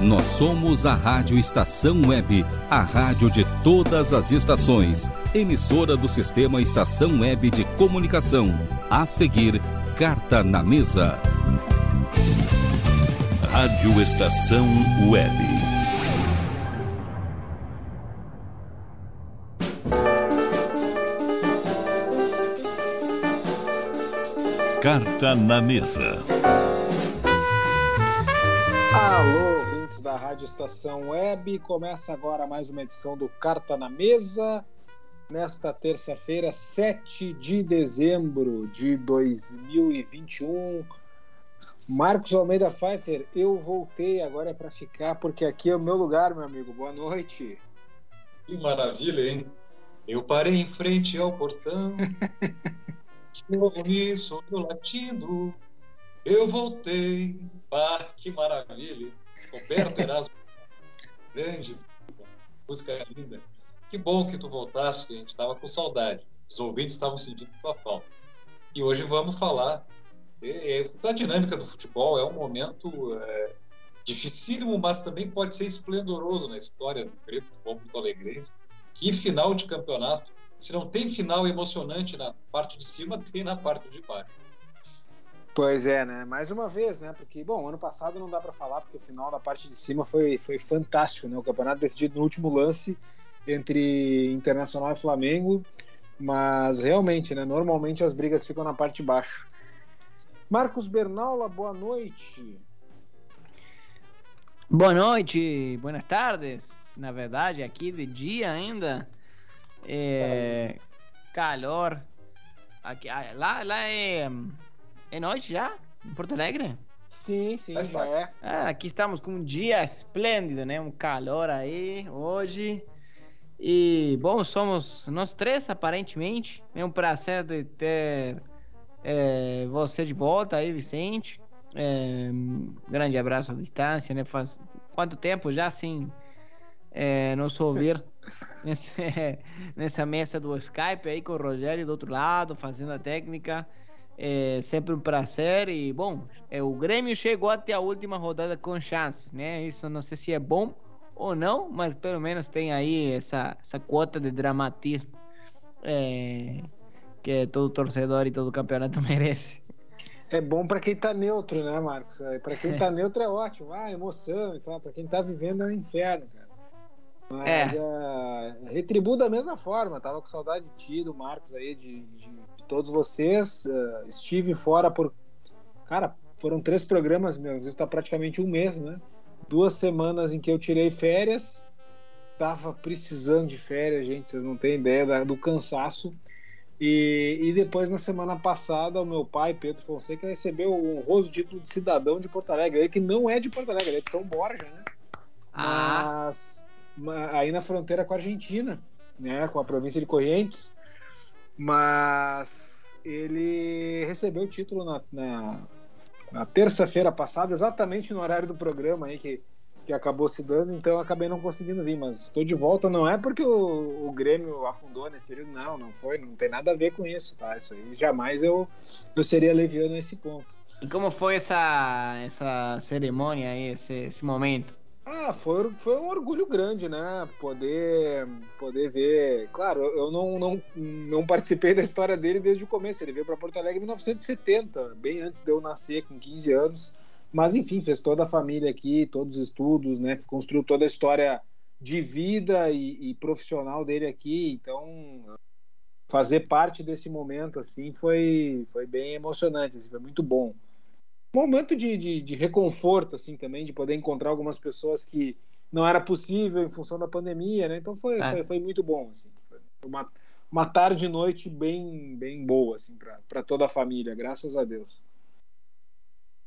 Nós somos a Rádio Estação Web, a rádio de todas as estações. Emissora do Sistema Estação Web de Comunicação. A seguir, Carta na Mesa. Rádio Estação Web. Carta na Mesa. Alô, Rádio Estação Web. Começa agora mais uma edição do Carta na Mesa. Nesta terça-feira, 7 de dezembro de 2021. Marcos Almeida Pfeiffer, eu voltei agora para ficar, porque aqui é o meu lugar, meu amigo. Boa noite. Que maravilha, hein? Eu parei em frente ao portão. Sobre o latindo. Eu voltei. Ah, que maravilha. Roberto Erasmo. Grande. Música linda. Que bom que tu voltaste, a gente estava com saudade. Os ouvintes estavam sentindo tua falta. E hoje vamos falar é, da dinâmica do futebol. É um momento é, dificílimo, mas também pode ser esplendoroso na história do Grêmio Futebol Porto Alegrense. Que final de campeonato se não tem final emocionante na parte de cima, tem na parte de baixo. Pois é, né? Mais uma vez, né? Porque, bom, ano passado não dá para falar, porque o final da parte de cima foi, foi fantástico, né? O campeonato decidido no último lance entre Internacional e Flamengo, mas realmente, né? Normalmente as brigas ficam na parte de baixo. Marcos Bernaula, boa noite. Boa noite, buenas tardes. Na verdade, aqui de dia ainda. É, calor. Aqui, ah, lá, lá é, é noite já? Em Porto Alegre? Sim, sim, já é. Ah, aqui estamos com um dia esplêndido, né? Um calor aí hoje. E, bom, somos nós três, aparentemente. É um prazer de ter é, você de volta aí, Vicente. É, um grande abraço à distância, né? Faz quanto tempo já, assim, é, nos ouvir nesse, nessa mesa do Skype aí com o Rogério do outro lado, fazendo a técnica. É sempre um prazer e, bom, é, o Grêmio chegou até a última rodada com chance, né? Isso não sei se é bom ou não, mas pelo menos tem aí essa, essa quota de dramatismo é, que todo torcedor e todo campeonato merece. É bom para quem tá neutro, né, Marcos? É, para quem tá neutro é ótimo, ah, emoção e tal. Para quem tá vivendo é um inferno, cara. Mas é. uh, retribuo da mesma forma. Tava com saudade de ti, do Marcos aí, de, de todos vocês. Uh, estive fora por. Cara, foram três programas meus. Isso tá praticamente um mês, né? Duas semanas em que eu tirei férias. Tava precisando de férias, gente. Vocês não têm ideia da, do cansaço. E, e, depois, na semana passada, o meu pai, Pedro Fonseca, recebeu o honroso título de cidadão de Porto Alegre. Ele que não é de Porto Alegre, ele é de São Borja, né? Ah. Mas aí na fronteira com a Argentina, né? Com a província de Corrientes. Mas ele recebeu o título na, na, na terça-feira passada, exatamente no horário do programa aí que que acabou se dando, então acabei não conseguindo vir, mas estou de volta, não é porque o, o, Grêmio afundou nesse período, não, não foi, não tem nada a ver com isso, tá? Isso aí jamais eu, eu seria leviano nesse ponto. E como foi essa, essa cerimônia aí, esse, esse momento? Ah, foi, foi um orgulho grande, né? Poder, poder ver. Claro, eu não, não, não participei da história dele desde o começo. Ele veio para Porto Alegre em 1970, bem antes de eu nascer, com 15 anos. Mas enfim, fez toda a família aqui, todos os estudos, né? Construiu toda a história de vida e, e profissional dele aqui. Então, fazer parte desse momento assim foi, foi bem emocionante, assim, foi muito bom. Momento de, de, de, reconforto assim também, de poder encontrar algumas pessoas que não era possível em função da pandemia, né? Então foi, é. foi, foi, muito bom, assim. Foi uma, uma tarde e noite bem, bem boa assim, para toda a família, graças a Deus.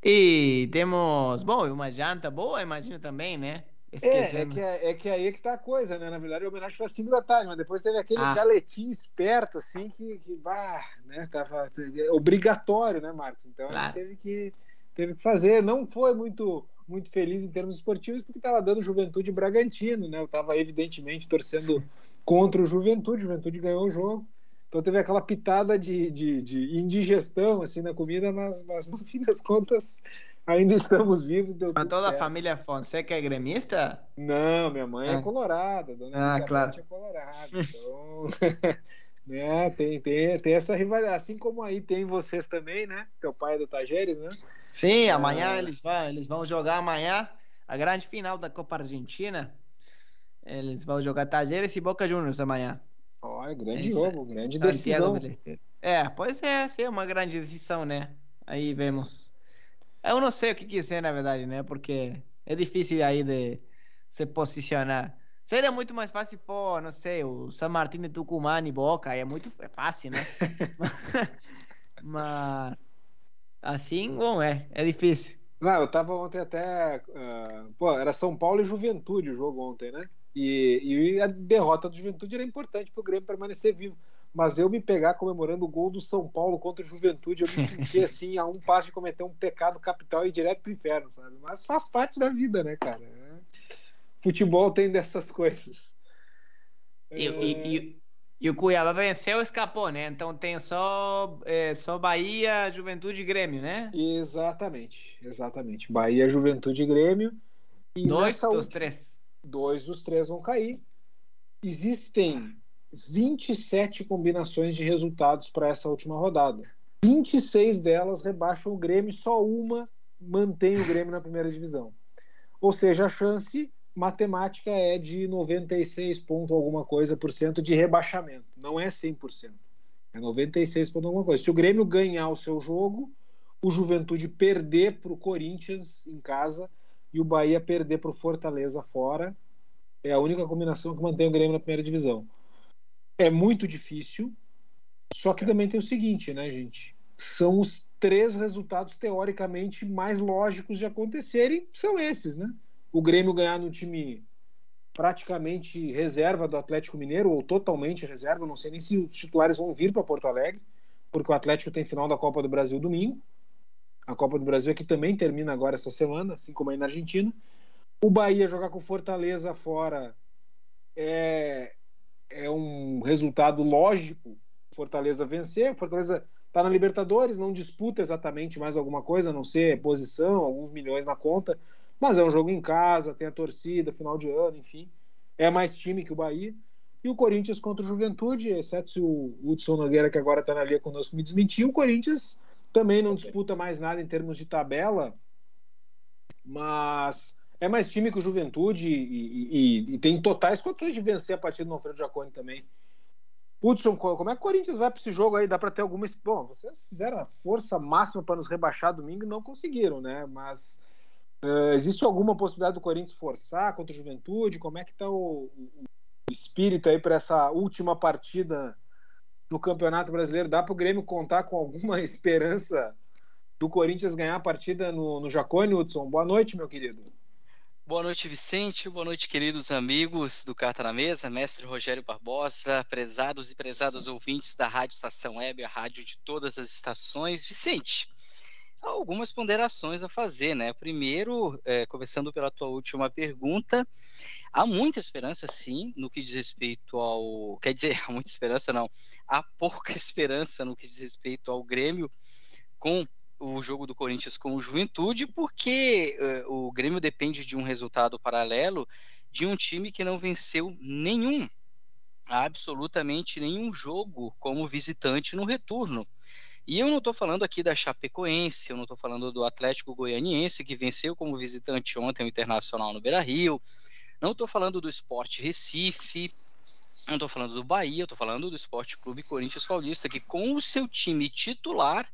E temos, bom, uma janta boa, imagino também, né? É, é que, é, é que aí é que tá a coisa, né? Na verdade, a homenagem foi às 5 da tarde, mas depois teve aquele ah. galetinho esperto, assim, que, que bah, né? Tava obrigatório, né, Marcos? Então claro. teve que, teve que fazer. Não foi muito, muito feliz em termos esportivos, porque tava dando Juventude Bragantino, né? Eu tava, evidentemente, torcendo contra o Juventude. Juventude ganhou o jogo. Então teve aquela pitada de, de, de, indigestão assim na comida, mas, mas no fim das contas Ainda estamos vivos, deu Mas toda a certo. família Fonseca é gremista? Não, minha mãe é Ah. colorada, dona Ah, Elizabeth claro. é colorada. Então, né, tem, tem, tem essa rivalidade. Assim como aí tem vocês também, né? Teu pai é do Tajeres, né? Sim, amanhã Ah. eles vão, eles vão jogar amanhã a grande final da Copa Argentina. Eles vão jogar Tajeres e Boca Juniors amanhã. Olha, grande jogo, grande Santiago decisão. É, pois é, é uma grande decisão, né? Aí vemos. Eu não sei o que quiser, na verdade, né? Porque é difícil aí de se posicionar. Seria muito mais fácil, pô, não sei, o San Martín de Tucumã e Boca, é muito é fácil, né? Mas assim, bom, é, é difícil. Não, eu tava ontem até. ah, pô, era São Paulo e Juventude o jogo ontem, né? E, e a derrota do Juventude era importante pro Grêmio permanecer vivo. Mas eu me pegar comemorando o gol do São Paulo contra o Juventude, eu me senti assim, a um passo de cometer um pecado capital e ir direto pro inferno, sabe? Mas faz parte da vida, né, cara? É. Futebol tem dessas coisas. E, É, e- e- e o Cuiabá venceu e escapou, né? Então tem só, é, só Bahia, Juventude e Grêmio, né? Exatamente, exatamente. Bahia, Juventude e Grêmio. E Dois dos última- três. dois dos três vão cair. Existem 27 combinações de resultados para essa última rodada. 26 delas rebaixam o Grêmio, só uma mantém o Grêmio na primeira divisão. Ou seja, a chance matemática é de 96 ponto alguma coisa por cento de rebaixamento. Não é 100%. É 96 ponto alguma coisa. Se o Grêmio ganhar o seu jogo, o Juventude perder para o Corinthians em casa e o Bahia perder para o Fortaleza fora, é a única combinação que mantém o Grêmio na primeira divisão. É muito difícil, só que também tem o seguinte, né, gente? São os três resultados teoricamente mais lógicos de acontecerem, são esses, né? O Grêmio ganhar no time praticamente reserva do Atlético Mineiro, ou totalmente reserva, não sei nem se os titulares vão vir para Porto Alegre, porque o Atlético tem final da Copa do Brasil domingo. A Copa do Brasil aqui também termina agora essa semana, assim como aí na Argentina. O Bahia jogar com Fortaleza fora é, é um resultado lógico. Fortaleza vencer. Fortaleza está na Libertadores, não disputa exatamente mais alguma coisa, a não ser posição, alguns milhões na conta. Mas é um jogo em casa, tem a torcida, final de ano, enfim. É mais time que o Bahia. E o Corinthians contra o Juventude, exceto se o Hudson Nogueira, que agora está na linha conosco, me desmentiu, o Corinthians também não disputa mais nada em termos de tabela, mas é mais time que o Juventude e, e- e tem totais condições de vencer a partida no Alfredo Jaconi também. Hudson, co- como é que o Corinthians vai para esse jogo aí? Dá para ter alguma. Bom, vocês fizeram a força máxima para nos rebaixar domingo e não conseguiram, né? Mas eh, existe alguma possibilidade do Corinthians forçar contra o Juventude? Como é que tá o, o- espírito aí para essa última partida no Campeonato Brasileiro? Dá para o Grêmio contar com alguma esperança do Corinthians ganhar a partida no, no Jacone, Hudson? Boa noite, meu querido. Boa noite, Vicente. Boa noite, queridos amigos do Carta na Mesa, mestre Rogério Barbosa, prezados e prezadas ouvintes da Rádio Estação Web, a rádio de todas as estações. Vicente, algumas ponderações a fazer, né? Primeiro, é, começando pela tua última pergunta, há muita esperança, sim, no que diz respeito ao. Quer dizer, há muita esperança, não. Há pouca esperança no que diz respeito ao Grêmio com o jogo do Corinthians com o Juventude, porque eh, o Grêmio depende de um resultado paralelo de um time que não venceu nenhum, absolutamente nenhum jogo como visitante no retorno. E eu não estou falando aqui da Chapecoense, eu não estou falando do Atlético Goianiense, que venceu como visitante ontem o Internacional no Beira Rio, não estou falando do Esporte Recife, não estou falando do Bahia, estou falando do Esporte Clube Corinthians Paulista, que com o seu time titular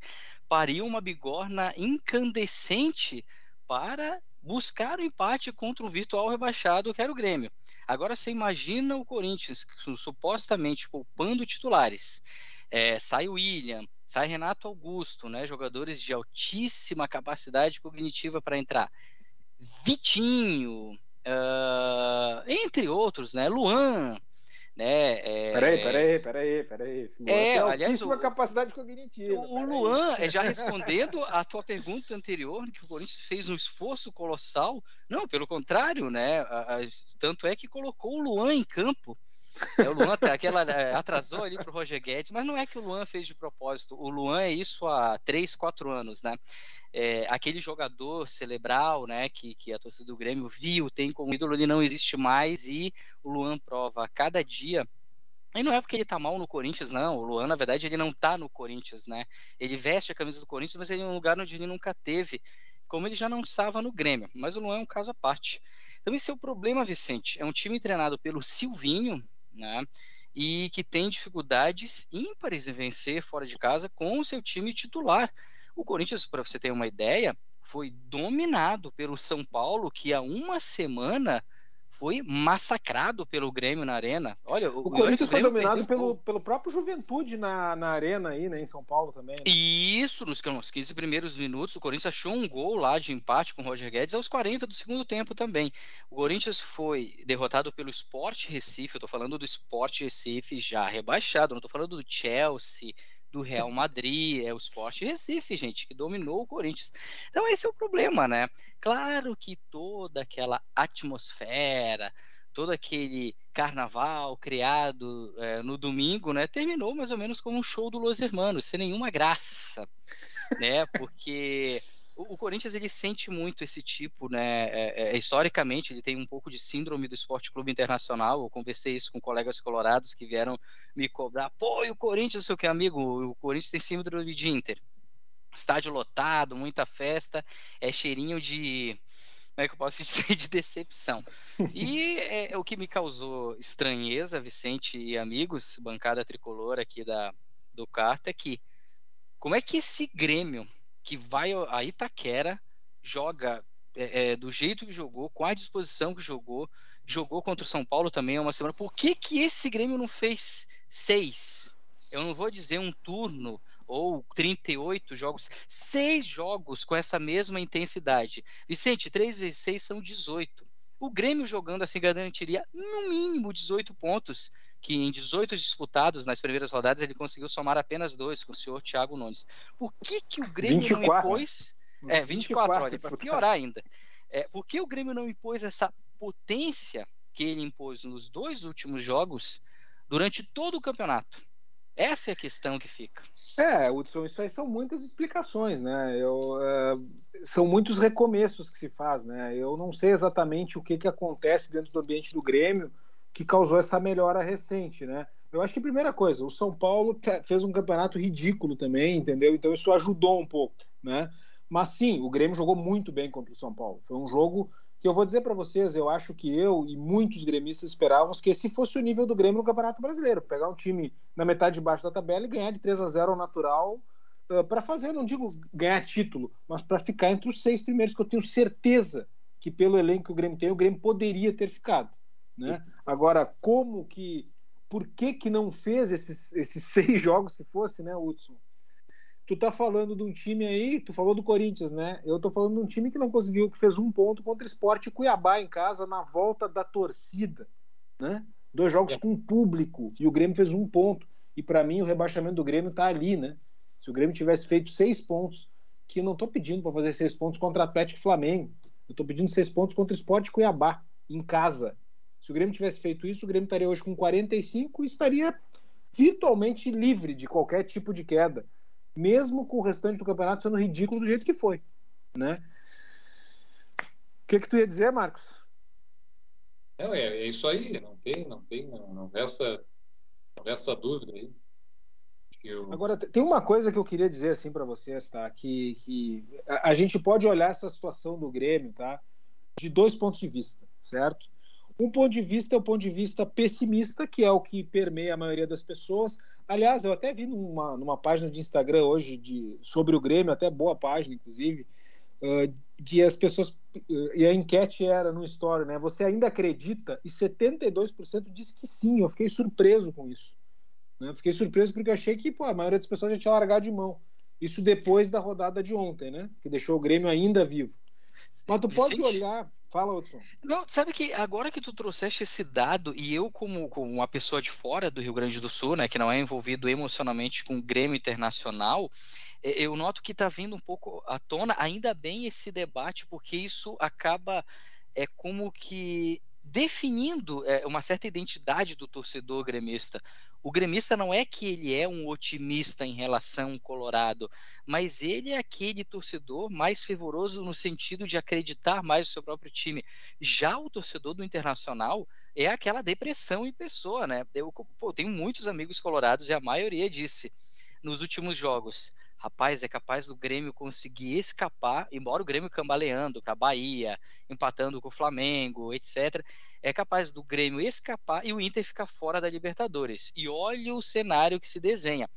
paria uma bigorna incandescente para buscar o empate contra um virtual rebaixado que era o Grêmio. Agora você imagina o Corinthians supostamente poupando titulares. É, sai o William, sai Renato Augusto, né, jogadores de altíssima capacidade cognitiva para entrar. Vitinho, uh, entre outros, né, Luan, né? É... Peraí, peraí, peraí, peraí. É, Tem aliás, altíssima o- capacidade cognitiva. O, o peraí. Luan, é, já respondendo a tua pergunta anterior, que o Corinthians fez um esforço colossal, não, pelo contrário, né? a- a- tanto é que colocou o Luan em campo É, o Luan tá, aquela, é, atrasou ali pro Roger Guedes, mas não é que o Luan fez de propósito. O Luan é isso há 3, 4 anos, né? É, aquele jogador cerebral, né, que, que a torcida do Grêmio viu, tem como ídolo, ele não existe mais e o Luan prova a cada dia e não é porque ele tá mal no Corinthians, não. O Luan, na verdade, ele não tá no Corinthians, né? Ele veste a camisa do Corinthians, mas ele é um lugar onde ele nunca teve, como ele já não estava no Grêmio. Mas o Luan é um caso à parte. Então esse é o problema, Vicente. É um time treinado pelo Silvinho, né? E que tem dificuldades ímpares em vencer fora de casa com o seu time titular. O Corinthians, para você ter uma ideia, foi dominado pelo São Paulo, que há uma semana foi massacrado pelo Grêmio na Arena. Olha, o, o Corinthians foi dominado pelo, pelo próprio Juventude na, na Arena aí, né, em São Paulo também. Né? Isso, nos, nos 15 primeiros minutos, o Corinthians achou um gol lá de empate com o Roger Guedes aos 40 do segundo tempo também. O Corinthians foi derrotado pelo Sport Recife, eu tô falando do Sport Recife já rebaixado, não tô falando do Chelsea, do Real Madrid, é o Sport Recife, gente, que dominou o Corinthians. Então esse é o problema, né? Claro que toda aquela atmosfera, todo aquele carnaval criado é, no domingo, né, terminou mais ou menos como um show do Los Hermanos, sem nenhuma graça, né? Porque o, Corinthians ele sente muito esse tipo, né? É, é, historicamente, ele tem um pouco de síndrome do Esporte Clube Internacional. Eu conversei isso com colegas colorados que vieram me cobrar. Pô, e o Corinthians, seu que amigo? O Corinthians tem síndrome de Inter. Estádio lotado, muita festa, é cheirinho de como é que eu posso dizer, de decepção. E é, o que me causou estranheza, Vicente e amigos, bancada tricolor aqui da, do Carta, é que como é que esse Grêmio que vai a Itaquera, joga é, é, do jeito que jogou, com a disposição que jogou, jogou contra o São Paulo também há uma semana. Por que, que esse Grêmio não fez seis? Eu não vou dizer um turno ou 38 jogos, seis jogos com essa mesma intensidade. Vicente, 3 vezes 6 são 18. O Grêmio jogando assim garantiria no mínimo 18 pontos que em 18 disputados nas primeiras rodadas ele conseguiu somar apenas dois com o senhor Thiago Nunes. Por que, que o Grêmio 24, não impôs. É, 24, 24 olha, para piorar ainda. É, por que o Grêmio não impôs essa potência que ele impôs nos dois últimos jogos durante todo o campeonato? Essa é a questão que fica. É, Hudson, isso aí são muitas explicações, né? Eu, é, são muitos recomeços que se faz, né? Eu não sei exatamente o que, que acontece dentro do ambiente do Grêmio que causou essa melhora recente, né? Eu acho que primeira coisa, o São Paulo fez um campeonato ridículo também, entendeu? Então isso ajudou um pouco, né? Mas sim, o Grêmio jogou muito bem contra o São Paulo. Foi um jogo que eu vou dizer para vocês, eu acho que eu e muitos gremistas esperávamos que esse fosse o nível do Grêmio no Campeonato Brasileiro, pegar um time na metade de baixo da tabela e ganhar de 3 a 0 ao natural para fazer, não digo ganhar título, mas para ficar entre os seis primeiros que eu tenho certeza que pelo elenco que o Grêmio tem, o Grêmio poderia ter ficado. Né? Agora, como que. Por que, que não fez esses, esses seis jogos se fosse, né, Hudson? Tu tá falando de um time aí, tu falou do Corinthians, né? Eu tô falando de um time que não conseguiu, que fez um ponto contra o Esporte Cuiabá em casa na volta da torcida, né? Dois jogos é. com público e o Grêmio fez um ponto. E para mim o rebaixamento do Grêmio tá ali, né? Se o Grêmio tivesse feito seis pontos, que eu não tô pedindo para fazer seis pontos contra o Atlético e Flamengo, eu tô pedindo seis pontos contra o Esporte Cuiabá em casa. Se o Grêmio tivesse feito isso, o Grêmio estaria hoje com 45 e estaria virtualmente livre de qualquer tipo de queda, mesmo com o restante do campeonato sendo ridículo do jeito que foi, né? O que, que tu ia dizer, Marcos? Não, é, é isso aí, não tem, não tem, não, não resta, não resta dúvida aí. Eu... Agora, tem uma coisa que eu queria dizer assim para vocês, tá? Que, que a, a, gente pode olhar essa situação do Grêmio, tá? De dois pontos de vista, certo? Um ponto de vista é o ponto de vista pessimista, que é o que permeia a maioria das pessoas. Aliás, eu até vi numa, numa página de Instagram hoje de, sobre o Grêmio, até boa página, inclusive, uh, que as pessoas. Uh, e a enquete era no story, né? Você ainda acredita? E 72% diz que sim. Eu fiquei surpreso com isso. Né? Fiquei surpreso porque eu achei que pô, a maioria das pessoas já tinha largado de mão. Isso depois da rodada de ontem, né? Que deixou o Grêmio ainda vivo. Mas tu pode Vicente? olhar. Fala, Hudson. Não, sabe que agora que tu trouxeste esse dado, e eu, como, como uma pessoa de fora do Rio Grande do Sul, né, que não é envolvido emocionalmente com o Grêmio Internacional, eu noto que está vindo um pouco à tona, ainda bem esse debate, porque isso acaba é como que definindo é, uma certa identidade do torcedor gremista. O gremista não é que ele é um otimista em relação ao Colorado, mas ele é aquele torcedor mais fervoroso no sentido de acreditar mais no seu próprio time. Já o torcedor do Internacional é aquela depressão em pessoa, né? Eu pô, tenho muitos amigos colorados e a maioria disse nos últimos jogos rapaz, é capaz do Grêmio conseguir escapar, embora o Grêmio cambaleando para Bahia, empatando com o Flamengo, etc. É capaz do Grêmio escapar e o Inter ficar fora da Libertadores. E olha o cenário que se desenha.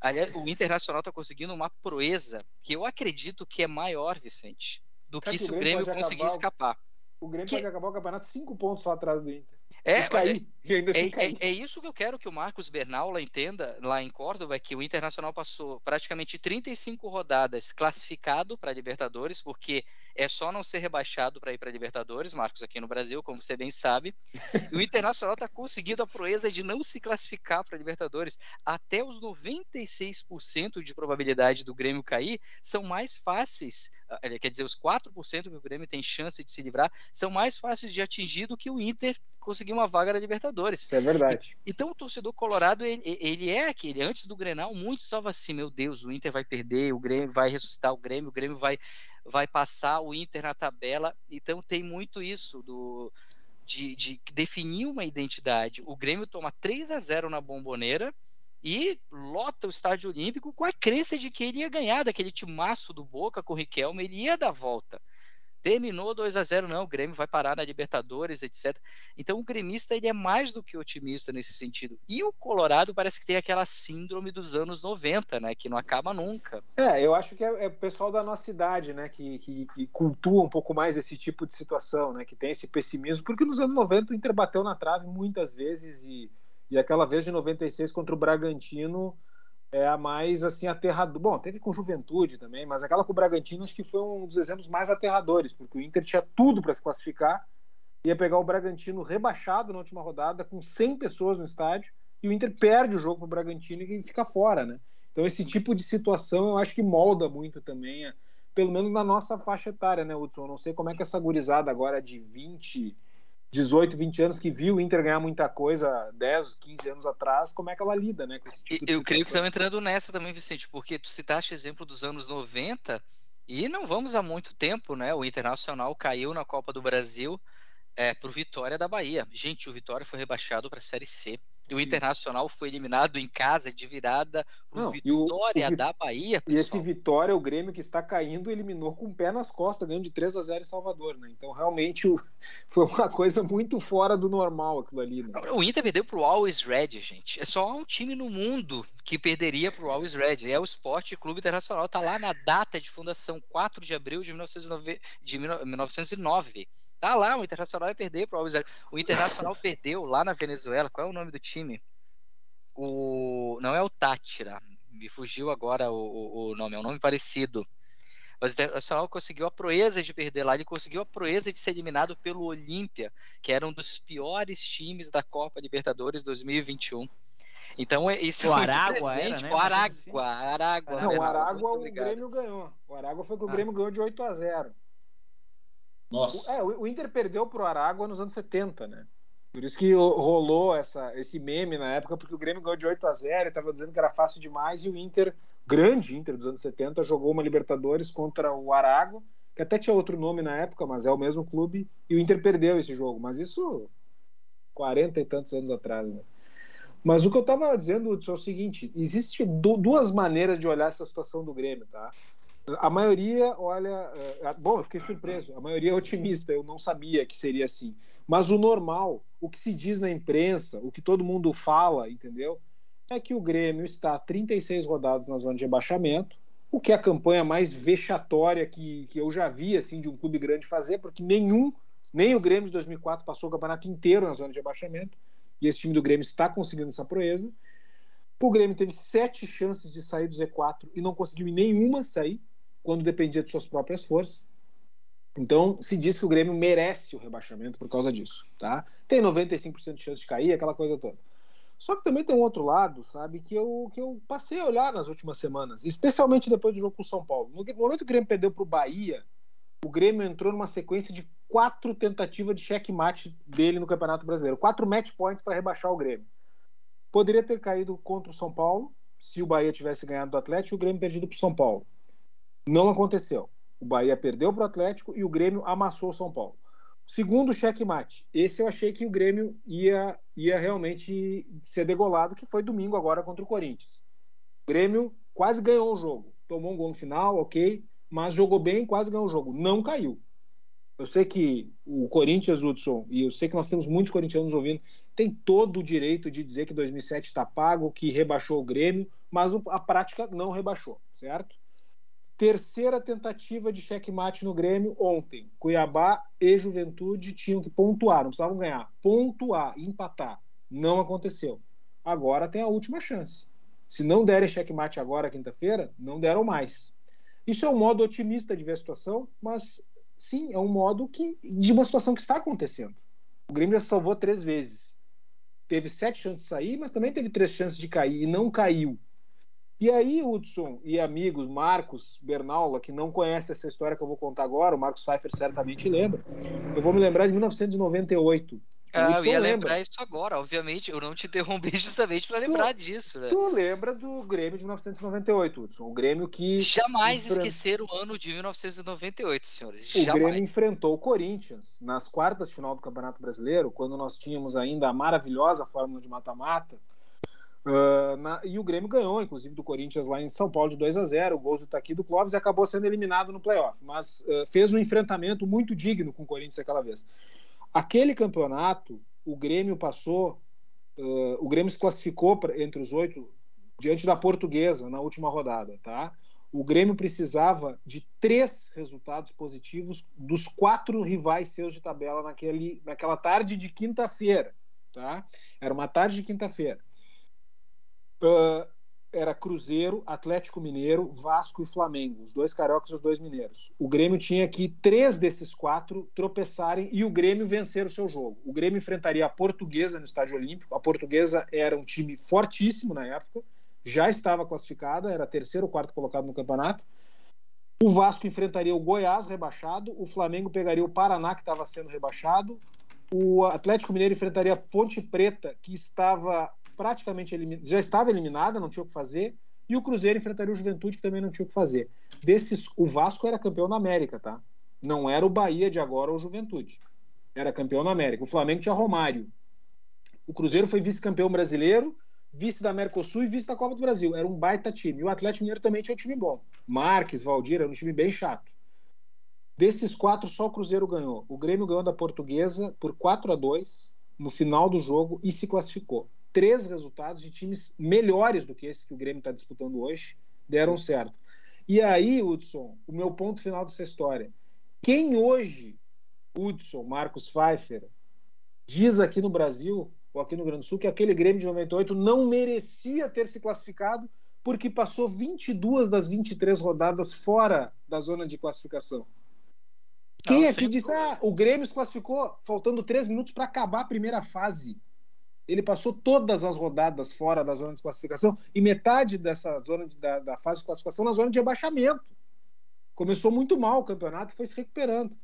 Aliás, o Internacional está conseguindo uma proeza que eu acredito que é maior, Vicente, do que, que se o Grêmio, Grêmio conseguir acabar, escapar. O Grêmio que... pode acabar o campeonato cinco pontos só atrás do Inter. É, cair, é, é, é, isso que eu quero que o Marcos Bernal lá entenda, lá em Córdoba, é que o Internacional passou praticamente 35 rodadas classificado para a Libertadores, porque é só não ser rebaixado para ir para a Libertadores, Marcos, aqui no Brasil, como você bem sabe. E o Internacional está conseguindo a proeza de não se classificar para a Libertadores. Até os 96% de probabilidade do Grêmio cair são mais fáceis, ah, quer dizer, os 4% que o Grêmio tem chance de se livrar são mais fáceis de atingir do que o Inter conseguir uma vaga na Libertadores. Isso é verdade. Então o torcedor colorado, ele, ele é aquele, antes do Grenal, muitos estavam assim, meu Deus, o Inter vai perder, o Grêmio vai ressuscitar o Grêmio, o Grêmio vai vai passar o Inter na tabela. Então tem muito isso do de, de definir uma identidade. O Grêmio toma 3 a 0 na Bomboneira e lota o estádio olímpico com a crença de que ele ia ganhar daquele timaço do Boca com o Riquelme, ele ia dar volta terminou 2 a 0 não, o Grêmio vai parar na Libertadores, etc. Então o gremista ele é mais do que otimista nesse sentido. E o Colorado parece que tem aquela síndrome dos anos 90, né, que não acaba nunca. É, eu acho que é, é o pessoal da nossa idade, né, que, que, que, cultua um pouco mais esse tipo de situação, né, que tem esse pessimismo, porque nos anos 90 o Inter bateu na trave muitas vezes e, e aquela vez de 96 contra o Bragantino é a mais assim aterradora. Bom, teve com Juventude também, mas aquela com o Bragantino acho que foi um dos exemplos mais aterradores, porque o Inter tinha tudo para se classificar, ia pegar o Bragantino rebaixado na última rodada com 100 pessoas no estádio e o Inter perde o jogo para o Bragantino e fica fora, né? Então esse tipo de situação eu acho que molda muito também, pelo menos na nossa faixa etária, né, Hudson? Eu não sei como é que essa gurizada agora de 20 18, 20 anos que viu o Inter ganhar muita coisa 10, 15 anos atrás, como é que ela lida né, com esse tipo de Eu creio que estão entrando nessa também, Vicente, porque tu citaste exemplo dos anos 90 e não vamos há muito tempo, né? O Internacional caiu na Copa do Brasil é, por Vitória da Bahia. Gente, o Vitória foi rebaixado para a Série C. E o Internacional foi eliminado em casa de virada Não, Vitória o, o, da Bahia. Pessoal. E esse Vitória, o Grêmio que está caindo, eliminou com o pé nas costas, ganhando de 3 a 0 em Salvador, né? Então realmente o, foi uma coisa muito fora do normal aquilo ali. Né? O Inter perdeu para o Always Red, gente. É só um time no mundo que perderia para o Always Red. É o Esporte Clube Internacional. Está lá na data de fundação, 4 de abril de, 1909, de 1909. Tá lá, o Internacional vai perder pro Always O Internacional perdeu lá na Venezuela. Qual é o nome do time? O não é o Tátira. Me fugiu agora o, o nome, é um nome parecido. Mas o Internacional conseguiu a proeza de perder lá, ele conseguiu a proeza de ser eliminado pelo Olímpia, que era um dos piores times da Copa Libertadores 2021. Então, é, isso o é Aragua. Era, né? O Aragua, Aragua. Não, o Aragua o Grêmio ganhou. O Aragua foi que o ah. Grêmio ganhou de 8 a 0. Nossa. O, é, o Inter perdeu pro Aragua nos anos 70, né? Por isso que rolou essa, esse meme na época, porque o Grêmio ganhou de 8 a 0 e estava dizendo que era fácil demais, e o Inter, grande Inter dos anos 70, jogou uma Libertadores contra o Aragua, que até tinha outro nome na época, mas é o mesmo clube, e o Inter perdeu esse jogo. Mas isso 40 e tantos anos atrás, né? Mas o que eu estava dizendo, Hudson, é o seguinte: existe duas maneiras de olhar essa situação do Grêmio, tá? A maioria, olha. É, bom, eu fiquei surpreso. A maioria é otimista. Eu não sabia que seria assim. Mas o normal, o que se diz na imprensa, o que todo mundo fala, entendeu? É que o Grêmio está 36 rodadas na zona de rebaixamento, o que é a campanha mais vexatória que, que eu já vi assim de um clube grande fazer, porque nenhum, nem o Grêmio de 2004 passou o campeonato inteiro na zona de rebaixamento, e esse time do Grêmio está conseguindo essa proeza. O Grêmio teve sete chances de sair do Z4 e não conseguiu em nenhuma sair quando dependia de suas próprias forças. Então, se diz que o Grêmio merece o rebaixamento por causa disso, tá? Tem 95% de chance de cair, aquela coisa toda. Só que também tem um outro lado, sabe, que eu, que eu passei a olhar nas últimas semanas, especialmente depois do jogo com o São Paulo. No momento que o Grêmio perdeu para o Bahia, o Grêmio entrou numa sequência de quatro tentativas de checkmate dele no Campeonato Brasileiro. Quatro match points para rebaixar o Grêmio. Poderia ter caído contra o São Paulo, se o Bahia tivesse ganhado do Atlético e o Grêmio perdido para o São Paulo. Não aconteceu. O Bahia perdeu para o Atlético e o Grêmio amassou o São Paulo. Segundo checkmate. Esse eu achei que o Grêmio ia, ia realmente ser degolado, que foi domingo agora contra o Corinthians. O Grêmio quase ganhou o jogo. Tomou um gol no final, ok, mas jogou bem, quase ganhou o jogo. Não caiu. Eu sei que o Corinthians, Hudson, e eu sei que nós temos muitos corintianos ouvindo, tem todo o direito de dizer que 2007 está pago, que rebaixou o Grêmio, mas a prática não rebaixou, certo? Terceira tentativa de checkmate no Grêmio ontem. Cuiabá e Juventude tinham que pontuar, não precisavam ganhar. Pontuar, empatar. Não aconteceu. Agora tem a última chance. Se não derem checkmate agora, quinta-feira, não deram mais. Isso é um modo otimista de ver a situação, mas sim, é um modo que, de uma situação que está acontecendo. O Grêmio já salvou três vezes. Teve sete chances de sair, mas também teve três chances de cair e não caiu. E aí, Hudson e amigos, Marcos Bernaula, que não conhece essa história que eu vou contar agora, o Marcos Pfeiffer certamente lembra. Eu vou me lembrar de 1998. Ah, eu ia lembra. lembrar isso agora, obviamente. Eu não te interrompi justamente para lembrar tu, disso, né? Tu lembra do Grêmio de 1998, Hudson? O Grêmio que. Jamais enfrent... esquecer o ano de 1998, senhores. O Jamais. Grêmio enfrentou o Corinthians nas quartas de final do Campeonato Brasileiro, quando nós tínhamos ainda a maravilhosa fórmula de mata-mata Uh, na, e o Grêmio ganhou, inclusive, do Corinthians lá em São Paulo de 2 a 0 o gol do Taqui do Clóvis e acabou sendo eliminado no playoff. Mas uh, fez um enfrentamento muito digno com o Corinthians aquela vez. Aquele campeonato, o Grêmio passou, uh, o Grêmio se classificou pra, entre os oito diante da Portuguesa na última rodada, tá? O Grêmio precisava de três resultados positivos dos quatro rivais seus de tabela naquele, naquela tarde de quinta-feira, tá? Era uma tarde de quinta-feira. Era Cruzeiro, Atlético Mineiro, Vasco e Flamengo, os dois cariocas e os dois mineiros. O Grêmio tinha que três desses quatro tropeçarem e o Grêmio vencer o seu jogo. O Grêmio enfrentaria a Portuguesa no Estádio Olímpico. A Portuguesa era um time fortíssimo na época, já estava classificada, era terceiro ou quarto colocado no campeonato. O Vasco enfrentaria o Goiás rebaixado, o Flamengo pegaria o Paraná que estava sendo rebaixado, o Atlético Mineiro enfrentaria Ponte Preta que estava praticamente já estava eliminada, não tinha o que fazer, e o Cruzeiro enfrentaria o Juventude, que também não tinha o que fazer. Desses, o Vasco era campeão da América, tá? Não era o Bahia de agora ou o Juventude. Era campeão da América. O Flamengo tinha Romário. O Cruzeiro foi vice-campeão brasileiro, vice da Mercosul e vice da Copa do Brasil. Era um baita time. E o Atlético Mineiro também tinha um time bom. Marques, Valdir, era um time bem chato. Desses quatro, só o Cruzeiro ganhou. O Grêmio ganhou da Portuguesa por 4 a 2 no final do jogo e se classificou três resultados de times melhores do que esse que o Grêmio está disputando hoje deram certo. E aí, Hudson, o meu ponto final dessa história. Quem hoje, Hudson, Marcos Pfeiffer, diz aqui no Brasil, ou aqui no Rio Grande do Sul, que aquele Grêmio de 98 não merecia ter se classificado porque passou 22 das 23 rodadas fora da zona de classificação. Quem não, aqui disse, ah, o Grêmio se classificou faltando três minutos para acabar a primeira fase? Ele passou todas as rodadas fora da zona de classificação e metade dessa zona de, da, da, fase de classificação na zona de abaixamento. Começou muito mal o campeonato e foi se recuperando.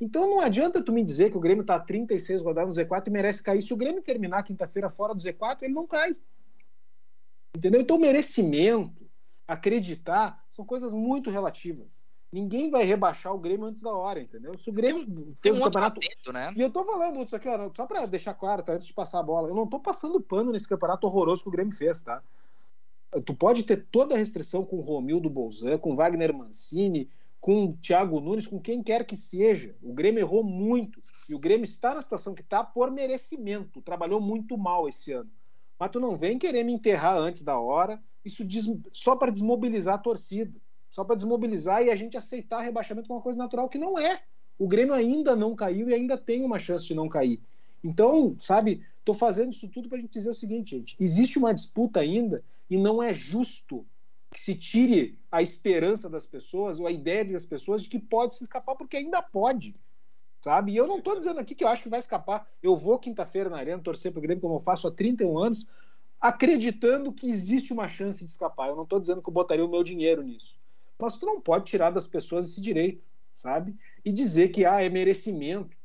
Então não adianta tu me dizer que o Grêmio está 36 rodadas no Z4 e merece cair. Se o Grêmio terminar quinta-feira fora do Z4, ele não cai. Entendeu? Então merecimento, acreditar, são coisas muito relativas. Ninguém vai rebaixar o Grêmio antes da hora, entendeu? Se o Grêmio tem, fez um o campeonato. Né? E eu tô falando isso aqui, ó, só para deixar claro, tá, antes de passar a bola. Eu não tô passando pano nesse campeonato horroroso que o Grêmio fez, tá? Tu pode ter toda a restrição com o Romildo Bolzan, com Wagner Mancini, com o Thiago Nunes, com quem quer que seja. O Grêmio errou muito. E o Grêmio está na situação que está por merecimento. Trabalhou muito mal esse ano. Mas tu não vem querer me enterrar antes da hora, isso diz... só para desmobilizar a torcida só para desmobilizar e a gente aceitar rebaixamento como uma coisa natural que não é. O Grêmio ainda não caiu e ainda tem uma chance de não cair. Então, sabe, estou fazendo isso tudo para a gente dizer o seguinte, gente: existe uma disputa ainda e não é justo que se tire a esperança das pessoas ou a ideia das pessoas de que pode se escapar, porque ainda pode. Sabe? E eu não estou dizendo aqui que eu acho que vai escapar. Eu vou quinta-feira na Arena torcer para o Grêmio, como eu faço há 31 anos, acreditando que existe uma chance de escapar. Eu não estou dizendo que eu botaria o meu dinheiro nisso. Mas tu não pode tirar das pessoas esse direito, sabe? E dizer que ah, é merecimento.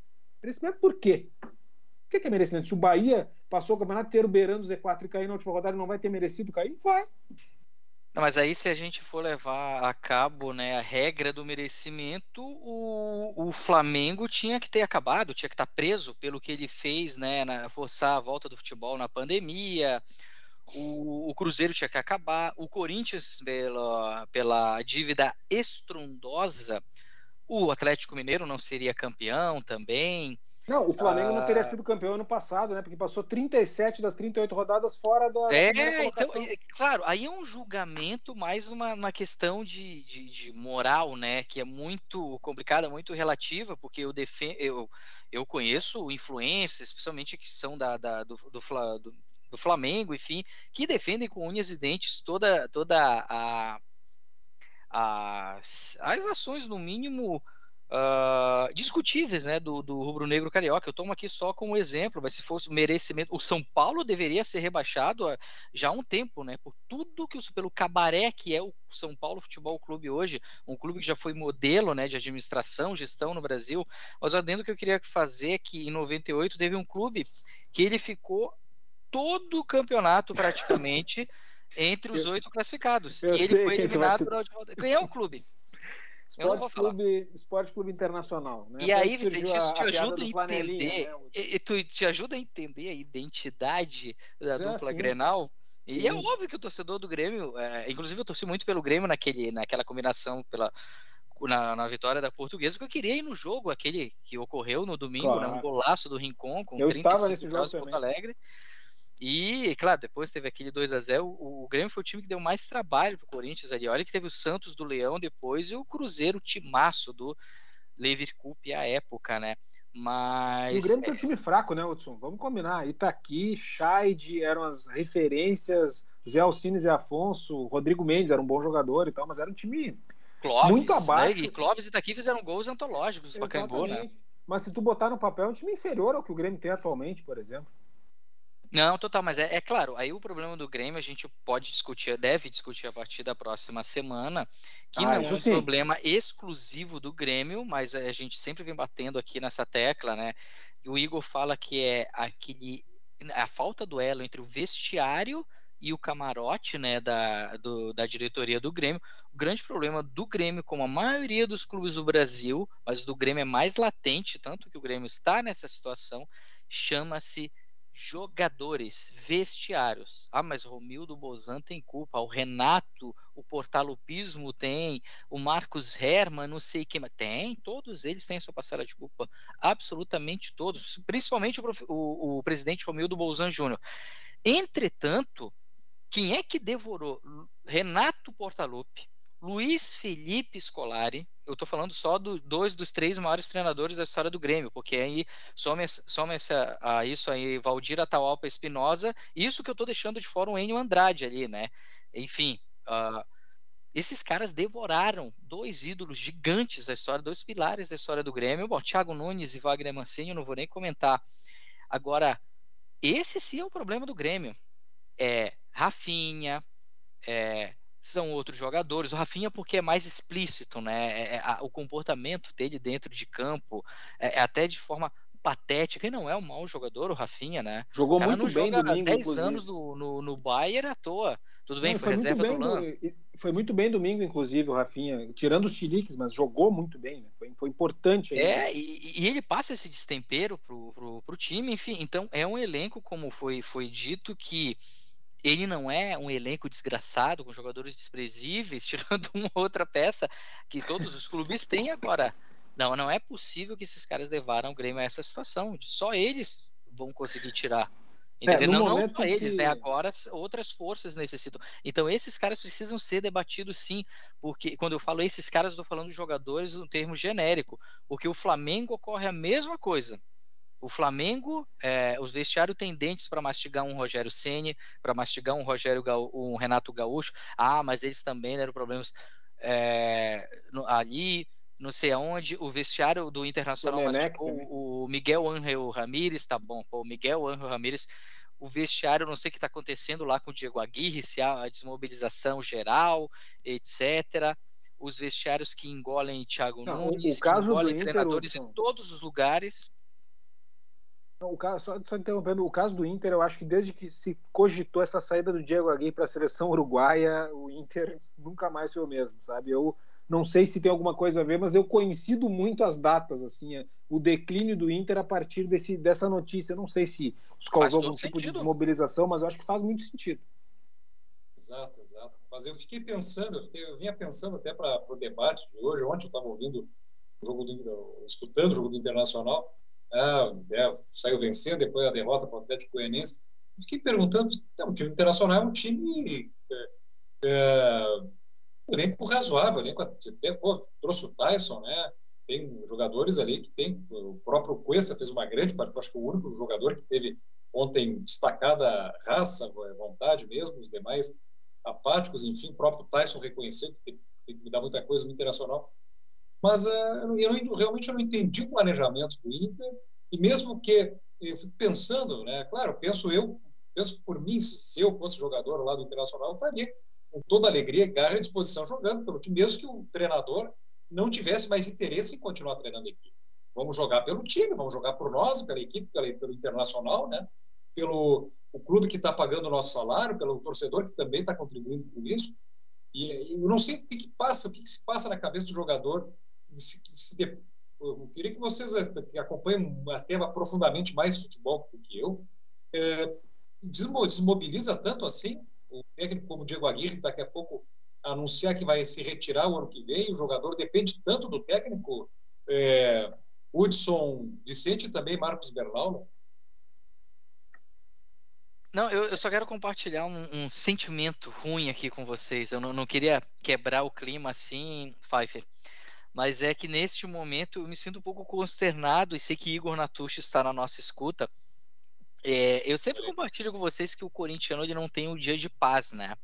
Merecimento por quê? O que é merecimento? Se o Bahia passou o campeonato inteiro beirando o Z4 e cair na última rodada, não vai ter merecido cair? Vai. Mas aí, se a gente for levar a cabo né, a regra do merecimento, o, o Flamengo tinha que ter acabado, tinha que estar preso pelo que ele fez, né, na, forçar a volta do futebol na pandemia. O, o Cruzeiro tinha que acabar. O Corinthians, pela, pela dívida estrondosa, o Atlético Mineiro não seria campeão também. Não, o Flamengo não teria ah. sido campeão ano passado, né? Porque passou 37 das 38 rodadas fora da. É, então, é, claro, aí é um julgamento mais uma, uma questão de, de, de, moral, né? Que é muito complicada, muito relativa, porque eu defendo. Eu, eu conheço influências, especialmente que são da, da do, do, do, do Flamengo, enfim, que defendem com unhas e dentes toda, toda a, as, as ações, no mínimo uh, discutíveis né, do, do rubro-negro carioca. Eu tomo aqui só como exemplo, mas se fosse merecimento, o São Paulo deveria ser rebaixado já há um tempo, né? Por tudo que o, pelo cabaré que é o São Paulo Futebol Clube hoje, um clube que já foi modelo né, de administração, gestão no Brasil. Mas o adendo que eu queria fazer é que em 98 teve um clube que ele ficou todo o campeonato praticamente entre os oito classificados. e ele foi eliminado por Quem é o clube? Esporte Clube, Esporte Clube Internacional. Né? E aí, Vicente, isso te ajuda a entender. Né? E, tu te ajuda a entender a identidade da é, dupla sim. Grenal. E sim. é óbvio que o torcedor do Grêmio, é, inclusive eu torci muito pelo Grêmio naquele, naquela combinação pela, na, na, vitória da portuguesa, porque eu queria ir no jogo, aquele que ocorreu no domingo, claro. né, um golaço do Rincon com eu 35 estava nesse jogo Porto Alegre. E, claro, depois teve aquele 2 a 0 o, o Grêmio foi o time que deu mais trabalho pro Corinthians ali. Olha que teve o Santos do Leão depois e o Cruzeiro timaço do Lever Cup à época, né? Mas. E o Grêmio é... tem um time fraco, né, Hudson? Vamos combinar. Itaqui, Scheid eram as referências, Zé Alcines e Afonso, Rodrigo Mendes era um bom jogador e tal, mas era um time Clóvis, muito abaixo. Né? E Clóvis e Itaqui fizeram gols antológicos para Pacaembu, né? Mas se tu botar no papel, é um time inferior ao que o Grêmio tem atualmente, por exemplo. Não, total, mas é, é, claro, aí o problema do Grêmio a gente pode discutir, deve discutir a partir da próxima semana, que ah, não é um sim. problema exclusivo do Grêmio, mas a gente sempre vem batendo aqui nessa tecla, né? E o Igor fala que é aquele a falta do elo entre o vestiário e o camarote né, da, do, da diretoria do Grêmio. O grande problema do Grêmio, como a maioria dos clubes do Brasil, mas do Grêmio é mais latente, tanto que o Grêmio está nessa situação, chama-se jogadores, vestiários. Ah, mas Romildo Bozan tem culpa, o Renato, o Portalupismo tem, o Marcos Herman, não sei quem, tem, todos eles têm sua parcela de culpa, absolutamente todos, principalmente o, o, o presidente Romildo Bozan Júnior. Entretanto, quem é que devorou? Renato Portaluppi, Luiz Felipe Scolari, eu estou falando só dos dois dos três maiores treinadores da história do Grêmio, porque aí some essa, a isso aí, Valdir Atahualpa Espinosa, isso que eu estou deixando de fora o Enio Andrade ali, né? Enfim, uh, esses caras devoraram dois ídolos gigantes da história, dois pilares da história do Grêmio. Bom, Thiago Nunes e Wagner Mancini, eu não vou nem comentar. Agora, esse sim é o problema do Grêmio. É Rafinha, é são outros jogadores. O Rafinha porque é mais explícito, né? É, é, a, o comportamento dele dentro de campo é, é, até de forma patética. E não é um mau jogador, o Rafinha, né? Jogou muito bem joga domingo, 10 inclusive. anos no, no, no Bayern à toa. Tudo bem, não, foi, foi reserva do Lan. Foi muito bem domingo, inclusive, o Rafinha, tirando os chiliques, mas jogou muito bem, né? foi, foi importante. Aí, é, e, e, ele passa esse destempero pro, pro, pro time, enfim, então é um elenco, como foi, foi dito, que ele não é um elenco desgraçado, com jogadores desprezíveis, tirando uma outra peça que todos os clubes têm agora. Não, não é possível que esses caras levaram o Grêmio a essa situação. Só eles vão conseguir tirar. É, não, não só eles, né? Agora outras forças necessitam. Então, esses caras precisam ser debatidos sim, porque quando eu falo esses caras, estou falando de jogadores no termo genérico, porque o Flamengo ocorre a mesma coisa. O Flamengo, é, os vestiários têm dentes para mastigar um Rogério Ceni, para mastigar um Rogério um Renato Gaúcho. Ah, mas eles também deram problemas é, no, ali, não sei aonde. O vestiário do Internacional mastigou o Miguel Ángel Ramírez, tá bom. Pô, o Miguel Ángel Ramírez, o vestiário, não sei o que está acontecendo lá com o Diego Aguirre, se há a desmobilização geral, etc. os vestiários que engolem Thiago Não, o- Nunes, o caso engolem Inter, treinadores Hudson. em todos os lugares. O caso, só, só interrompendo, o caso do Inter, eu acho que desde que se cogitou essa saída do Diego Aguirre para a seleção uruguaia, o Inter nunca mais foi o mesmo, sabe? Eu não sei se tem alguma coisa a ver, mas eu coincido muito as datas, assim, é, o declínio do Inter a partir desse, dessa notícia. Eu não sei se isso causou algum tipo de desmobilização, mas eu acho que faz muito sentido. Exato, exato. Mas eu fiquei pensando, eu, fiquei- eu vinha pensando até para o debate de hoje. Ontem eu estava ouvindo o jogo do, escutando o jogo do Internacional. Ah, é, saiu vencendo depois da derrota para o Atlético Goianiense. Fiquei perguntando, não, o time internacional é um time é, é, um elenco razoável, elenco até, pô, trouxe o Tyson, né? Tem jogadores ali que tem, o próprio Cuesta fez uma grande partida, acho que o único jogador que teve ontem destacada raça, vontade mesmo, os demais apáticos, enfim, o próprio Tyson reconheceu que tem, tem que mudar muita coisa no Internacional. Mas uh, eu, não, realmente eu não entendi o planejamento do Inter, e mesmo que eu fico pensando, né, claro, penso eu, penso por mim, se, eu fosse jogador lá do Internacional, eu estaria com toda alegria, garra e disposição jogando pelo time, mesmo que o treinador não tivesse mais interesse em continuar treinando a equipe. Vamos jogar pelo time, vamos jogar por nós, pela equipe, pela, pelo Internacional, né? pelo o clube que está pagando o nosso salário, pelo torcedor que também está contribuindo com isso. E, e, eu não sei o que, que passa, o que, que, se passa na cabeça do jogador. Se, se, eu queria que vocês que acompanhem até profundamente mais futebol do que eu, é, desmobiliza tanto assim o técnico como o Diego Aguirre daqui a pouco anunciar que vai se retirar o ano que vem, o jogador depende tanto do técnico é, Hudson Vicente e também Marcos Bernal. Não, eu, eu, só quero compartilhar um, um, sentimento ruim aqui com vocês. Eu não, não, queria quebrar o clima assim, Pfeiffer. Mas é que neste momento eu me sinto um pouco consternado e sei que Igor Natucci está na nossa escuta. É, eu sempre compartilho com vocês que o corintiano ele não tem um dia de paz, né?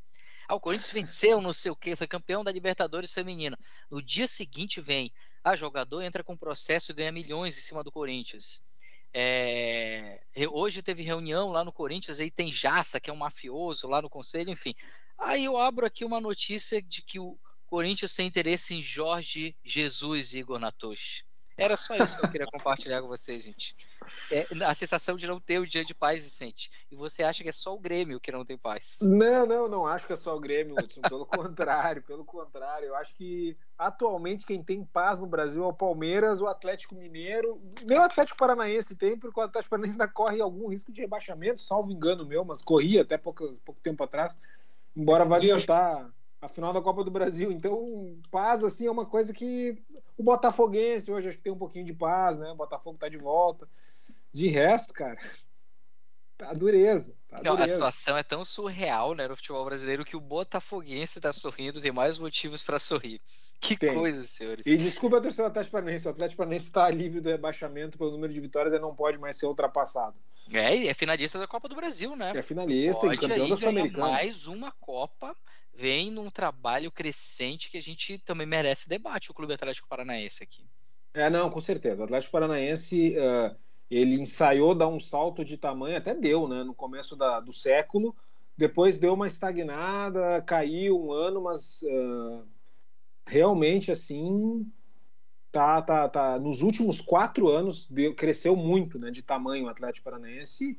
Ah, o Corinthians venceu, não sei o que, foi campeão da Libertadores feminina. No dia seguinte vem, ah, jogador entra com processo e ganha milhões em cima do Corinthians. É, hoje teve reunião lá no Corinthians, aí tem Jaça, que é um mafioso lá no conselho, enfim. Aí eu abro aqui uma notícia de que o Corinthians tem interesse em Jorge Jesus e Igor Natucci. Era só isso que eu queria compartilhar com vocês, gente. É, a sensação de não ter o dia de paz, Vicente. E você acha que é só o Grêmio que não tem paz? Não, não, não acho que é só o Grêmio, Hudson. Pelo contrário, pelo contrário. Eu acho que atualmente quem tem paz no Brasil é o Palmeiras, o Atlético Mineiro. Nem o Atlético Paranaense tem, porque o Atlético Paranaense ainda corre algum risco de rebaixamento, salvo engano meu, mas corria até pouco, pouco tempo atrás. Embora vá disputar a final da Copa do Brasil. Então, paz, assim, é uma coisa que o Botafoguense hoje acho que tem um pouquinho de paz, né? O Botafogo tá de volta. De resto, cara, tá dureza. Tá Não, dureza. a situação é tão surreal, né, no futebol brasileiro que o Botafoguense tá sorrindo, tem mais motivos para sorrir. Que Tem. coisa, senhores. E desculpa a torcida do Atlético Paranaense. O Atlético Paranaense está livre do rebaixamento pelo número de vitórias e não pode mais ser ultrapassado. É, e é finalista da Copa do Brasil, né? É finalista Pode e campeão da Sul-Americana. mais uma Copa, vem num trabalho crescente que a gente também merece debate, o Clube Atlético Paranaense aqui. É, não, com certeza. O Atlético Paranaense uh, ele ensaiou dar um salto de tamanho, até deu, né? No começo da, do século. Depois deu uma estagnada, caiu um ano, mas uh, realmente assim tá, tá, tá. Nos últimos quatro anos deu, cresceu muito, né? De tamanho o Atlético Paranaense.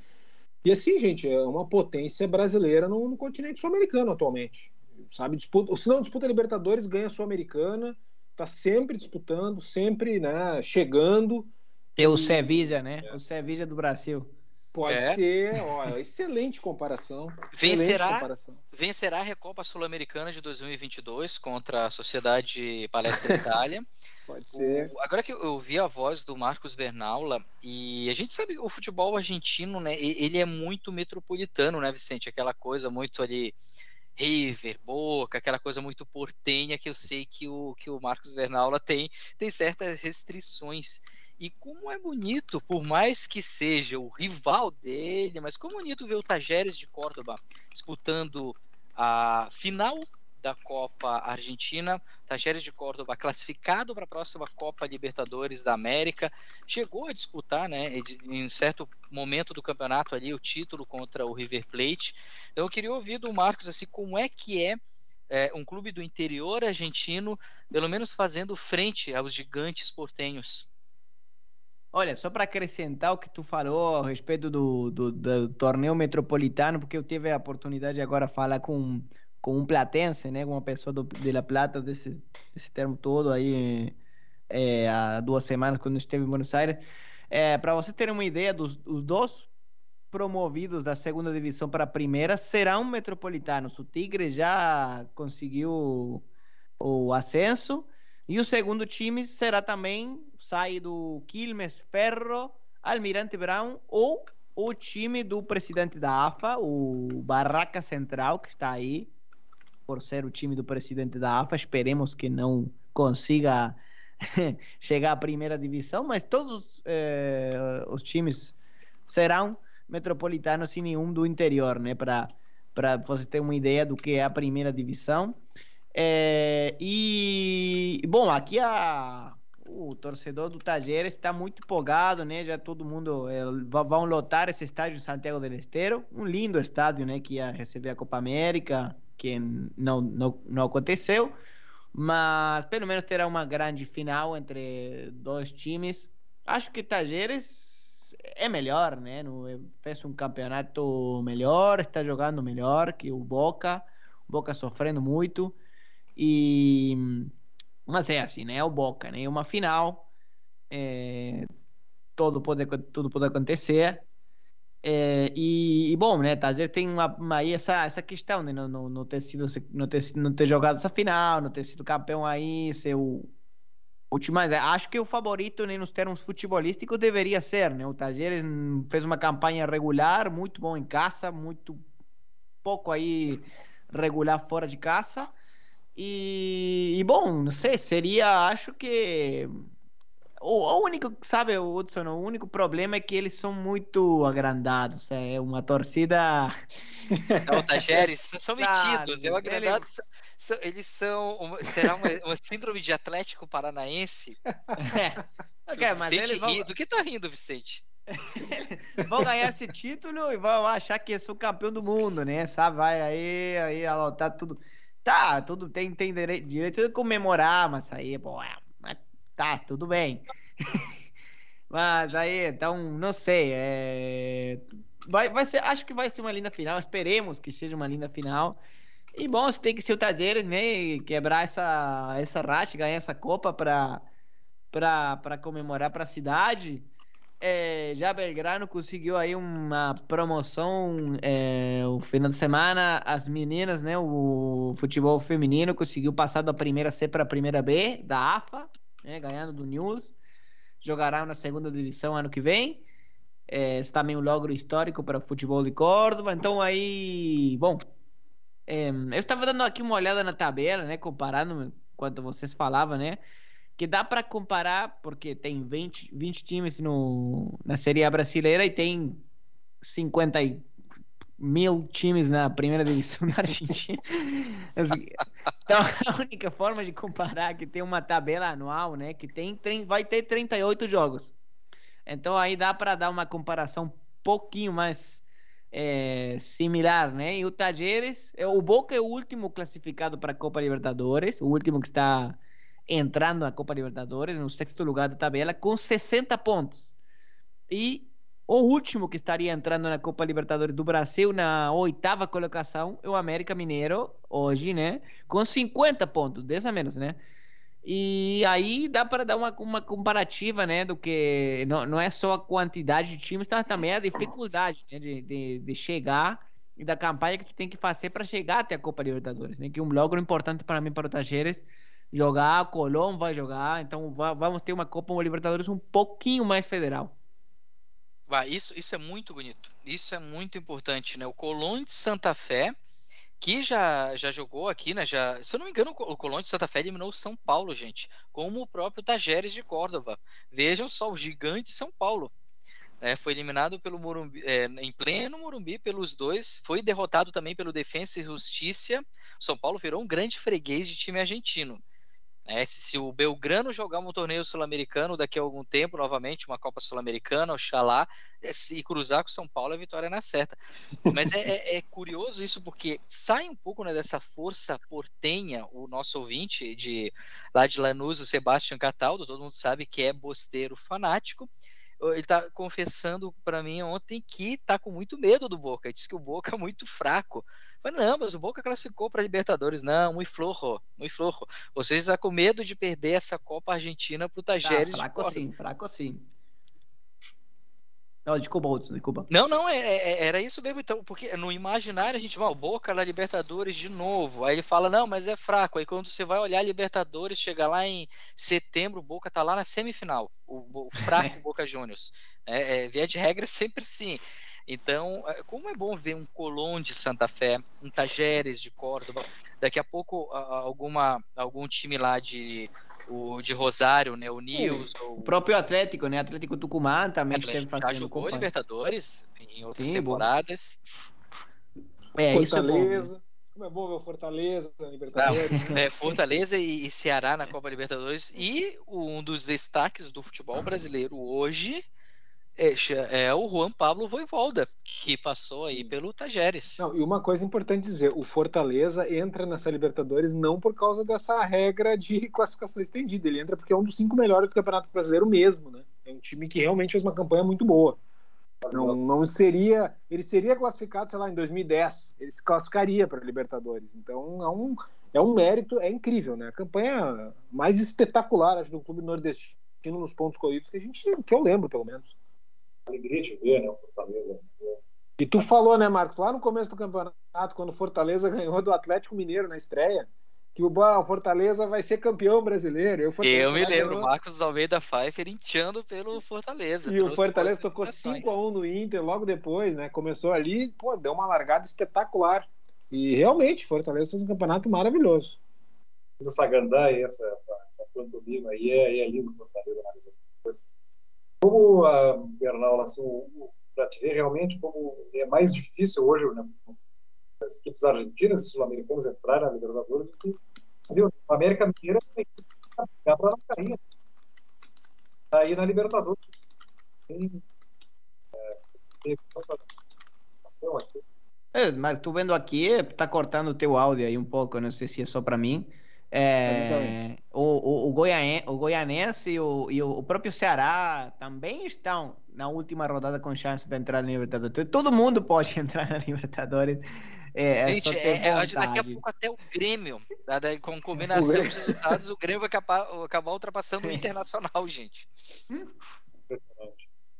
E assim, gente, é uma potência brasileira no, no continente sul-americano atualmente. Sabe, disputa, se não disputa Libertadores, ganha Sul-Americana, tá sempre disputando, sempre né, chegando. É o Sevilla, né? É. O Sevilla do Brasil. Pode É. ser, ó, excelente comparação. excelente Vencerá, comparação. vencerá a Recopa Sul-Americana de 2022 contra a Sociedade Palestra Itália. Pode ser. O- agora que eu- vi a voz do Marcos Bernaula, e a gente sabe que o futebol argentino, né, e- ele é muito metropolitano, né, Vicente? Aquela coisa muito ali, River, Boca, aquela coisa muito portenha que eu sei que o, que o Marcos Bernaula tem, tem certas restrições. E como é bonito, por mais que seja o rival dele, mas como é bonito ver o Tajeres de Córdoba disputando a final da Copa Argentina, Tajeres de Córdoba classificado para a próxima Copa Libertadores da América, chegou a disputar, né, em certo momento do campeonato ali o título contra o River Plate. Então eu queria ouvir do Marcos assim, como é que é é, um clube do interior argentino, pelo menos fazendo frente aos gigantes portenhos. Olha, só para acrescentar o que tu falou a respeito do, do, do, torneio metropolitano, porque eu tive a oportunidade agora de falar com, com um platense, né, com uma pessoa do, de La Plata, desse, desse termo todo aí, é, há duas semanas, quando esteve em Buenos Aires. É, para vocês terem uma ideia, dos os dois promovidos da segunda divisão para a primeira serão metropolitanos. O Tigre já conseguiu o ascenso e o segundo time será também sai do Quilmes Ferro, Almirante Brown ou o time do presidente da AFA, o Barraca Central, que está aí por ser o time do presidente da AFA. Esperemos que não consiga chegar à primeira divisão, mas todos eh, os times serão metropolitanos e nenhum do interior, né? Para você ter uma ideia do que é a primeira divisão. É, e, bom, aqui a, o torcedor do Tajer está muito empolgado, né? Já todo mundo é, vão lotar esse estádio de Santiago del Estero, um lindo estádio, né? Que ia receber a Copa América, que não, não, não aconteceu, mas pelo menos terá uma grande final entre dois times. Acho que Tajeres é melhor, né? Fez um campeonato melhor, está jogando melhor que o Boca. O Boca sofrendo muito. E mas é assim, né? É o Boca, né? Uma final, é... tudo pode tudo pode acontecer. É... e, e, bom, né? Tajer tem uma, uma, aí essa essa questão de não, não, não ter sido não ter, não ter jogado essa final, não ter sido campeão aí, ser o Últimas, acho que o favorito né, nos termos futebolísticos deveria ser, né? O Tajeres fez uma campanha regular, muito bom em casa, muito pouco aí regular fora de casa. E, e bom, não sei, seria, acho que o, o, único, sabe, Hudson, o único problema é que eles são muito agrandados. É uma torcida. Não, o Tajeres são metidos. Eu agrandado, eles... São, eles são. Uma, será uma, uma, síndrome de Atlético Paranaense? É. Okay, mas Vicente vão... ri... Do que tá rindo, Vicente? vão ganhar esse título e vão achar que são campeão do mundo, né? Sabe? Vai aí, aí, alotar tudo. Tá, tudo tem, tem direito, direito de comemorar, mas aí, pô, é tá, tudo bem. Mas aí, então, não sei. É... Vai, vai ser, acho que vai ser uma linda final. Esperemos que seja uma linda final. E bom, você tem que ser o Tajeres, né? Quebrar essa, essa racha, ganhar essa Copa para para comemorar para a cidade. É, já Belgrano conseguiu aí uma promoção é, o final de semana. As meninas, né? O futebol feminino conseguiu passar da primeira C para a primeira B da AFA né, ganhando do News. Jogará na segunda divisão ano que vem. É, isso também é um logro histórico para o futebol de Córdoba. Então aí, bom, é, eu estava dando aqui uma olhada na tabela, né, comparando enquanto vocês falavam, né, que dá para comparar porque tem 20, 20 times no, na Série A brasileira e tem 50 mil times na primeira divisão da Argentina. Assim, então, a única forma de comparar é que tem uma tabela anual, né, que tem, vai ter 38 jogos. Então aí dá para dar uma comparação um pouquinho mais é, similar, né? E o Tajeres, é, o Boca é o último classificado para a Copa Libertadores, o último que está entrando na Copa Libertadores, no sexto lugar da tabela, com 60 pontos. E o último que estaria entrando na Copa Libertadores do Brasil na oitava colocação é o América Mineiro, hoje, né? Com 50 pontos, 10 a menos, né? E aí dá para dar uma, uma comparativa, né? Do que não, não é só a quantidade de times, mas também a dificuldade né, de, de, de chegar e da campanha que tu tem que fazer para chegar até a Copa Libertadores, né? Que é um logro importante para mim, para o Tajeres, jogar, Colón vai jogar, então vamos ter uma Copa Libertadores um pouquinho mais federal. Isso, isso é muito bonito. Isso é muito importante, né? O Colón de Santa Fé, que já, já jogou aqui, né? Já, se eu não me engano, o Colón de Santa Fé eliminou o São Paulo, gente. Como o próprio Tajeres de Córdoba. Vejam só, o gigante São Paulo. É, foi eliminado pelo Morumbi, é, em pleno Morumbi pelos dois. Foi derrotado também pelo Defensa e Justiça. O São Paulo virou um grande freguês de time argentino. É, se, se, o Belgrano jogar um torneio sul-americano daqui a algum tempo, novamente, uma Copa Sul-Americana, oxalá, é, se cruzar com São Paulo, a vitória é na certa. Mas é, é, é, curioso isso, porque sai um pouco né, dessa força portenha, o nosso ouvinte de lá de Lanús, o Sebastião Cataldo, todo mundo sabe que é bosteiro fanático, ele está confessando para mim ontem que está com muito medo do Boca. Ele disse que o Boca é muito fraco. Mas não, mas o Boca classificou para Libertadores. Não, muito flojo, muito flojo. Vocês estão com medo de perder essa Copa Argentina para o Tajeres. Ah, fraco sim, fraco sim. Não, desculpa, Hudson, desculpa. Não, não, é, é, era isso mesmo, então, porque no imaginário a gente vai, o Boca na Libertadores de novo. Aí ele fala, não, mas é fraco. Aí quando você vai olhar a Libertadores, chega lá em setembro, o Boca tá lá na semifinal. O, o fraco Boca Juniors. É, é, via de regra, sempre sim. Então, é, como é bom ver um Colón de Santa Fé, um Tajeres de Córdoba, daqui a pouco alguma, algum time lá de o de Rosário, né? O Nils. O, o próprio Atlético, né? Atlético Tucumã também Atlético esteve fazendo. Já jogou Libertadores em outras Sim, temporadas. É, isso é bom. Como é bom ver o Fortaleza na Libertadores. Não, né? é, Fortaleza e, e Ceará na Copa Libertadores. E um dos destaques do futebol brasileiro hoje é, é, o Juan Pablo Voivolda, que passou aí pelo Tajeres. Não, e uma coisa importante dizer, o Fortaleza entra nessa Libertadores não por causa dessa regra de classificação estendida, ele entra porque é um dos cinco melhores do Campeonato Brasileiro mesmo, né? É um time que realmente fez uma campanha muito boa. Não, não seria, ele seria classificado, sei lá, em 2010, ele se classificaria para a Libertadores. Então é um, é um mérito, é incrível, né? A campanha mais espetacular, acho, do clube nordestino nos pontos corridos que a gente, que eu lembro, pelo menos alegria de ver, né, o Fortaleza. E tu falou, né, Marcos, lá no começo do campeonato, quando o Fortaleza ganhou do Atlético Mineiro na estreia, que o Fortaleza vai ser campeão brasileiro. Eu, eu me lembro, ganhou... Marcos Almeida Pfeiffer inchando pelo Fortaleza. E o Fortaleza tocou 5x1 no Inter logo depois, né? Começou ali, pô, deu uma largada espetacular. E realmente, Fortaleza fez um campeonato maravilhoso. Essa Sagandá e essa, essa, essa pantomima aí é, é lindo Fortaleza na como a Bernal, assim, te ver realmente como é mais difícil hoje né, as equipes argentinas e sul-americanas entrarem na Libertadores do que Brasil. A América Mineira para não cair. Aí na Libertadores tem, é, tem essa ação aqui. É, mas tu vendo aqui, tá cortando o teu áudio aí um pouco, não sei se é só para mim. É, o, o, o, Goianense, o Goianense e, o, e o próprio Ceará também estão na última rodada com chance de entrar na Libertadores. Todo mundo pode entrar na Libertadores. É, é Gente, é, é, daqui a pouco até o Grêmio, com combinação de resultados, o Grêmio vai acabar, acabar ultrapassando o Internacional, gente.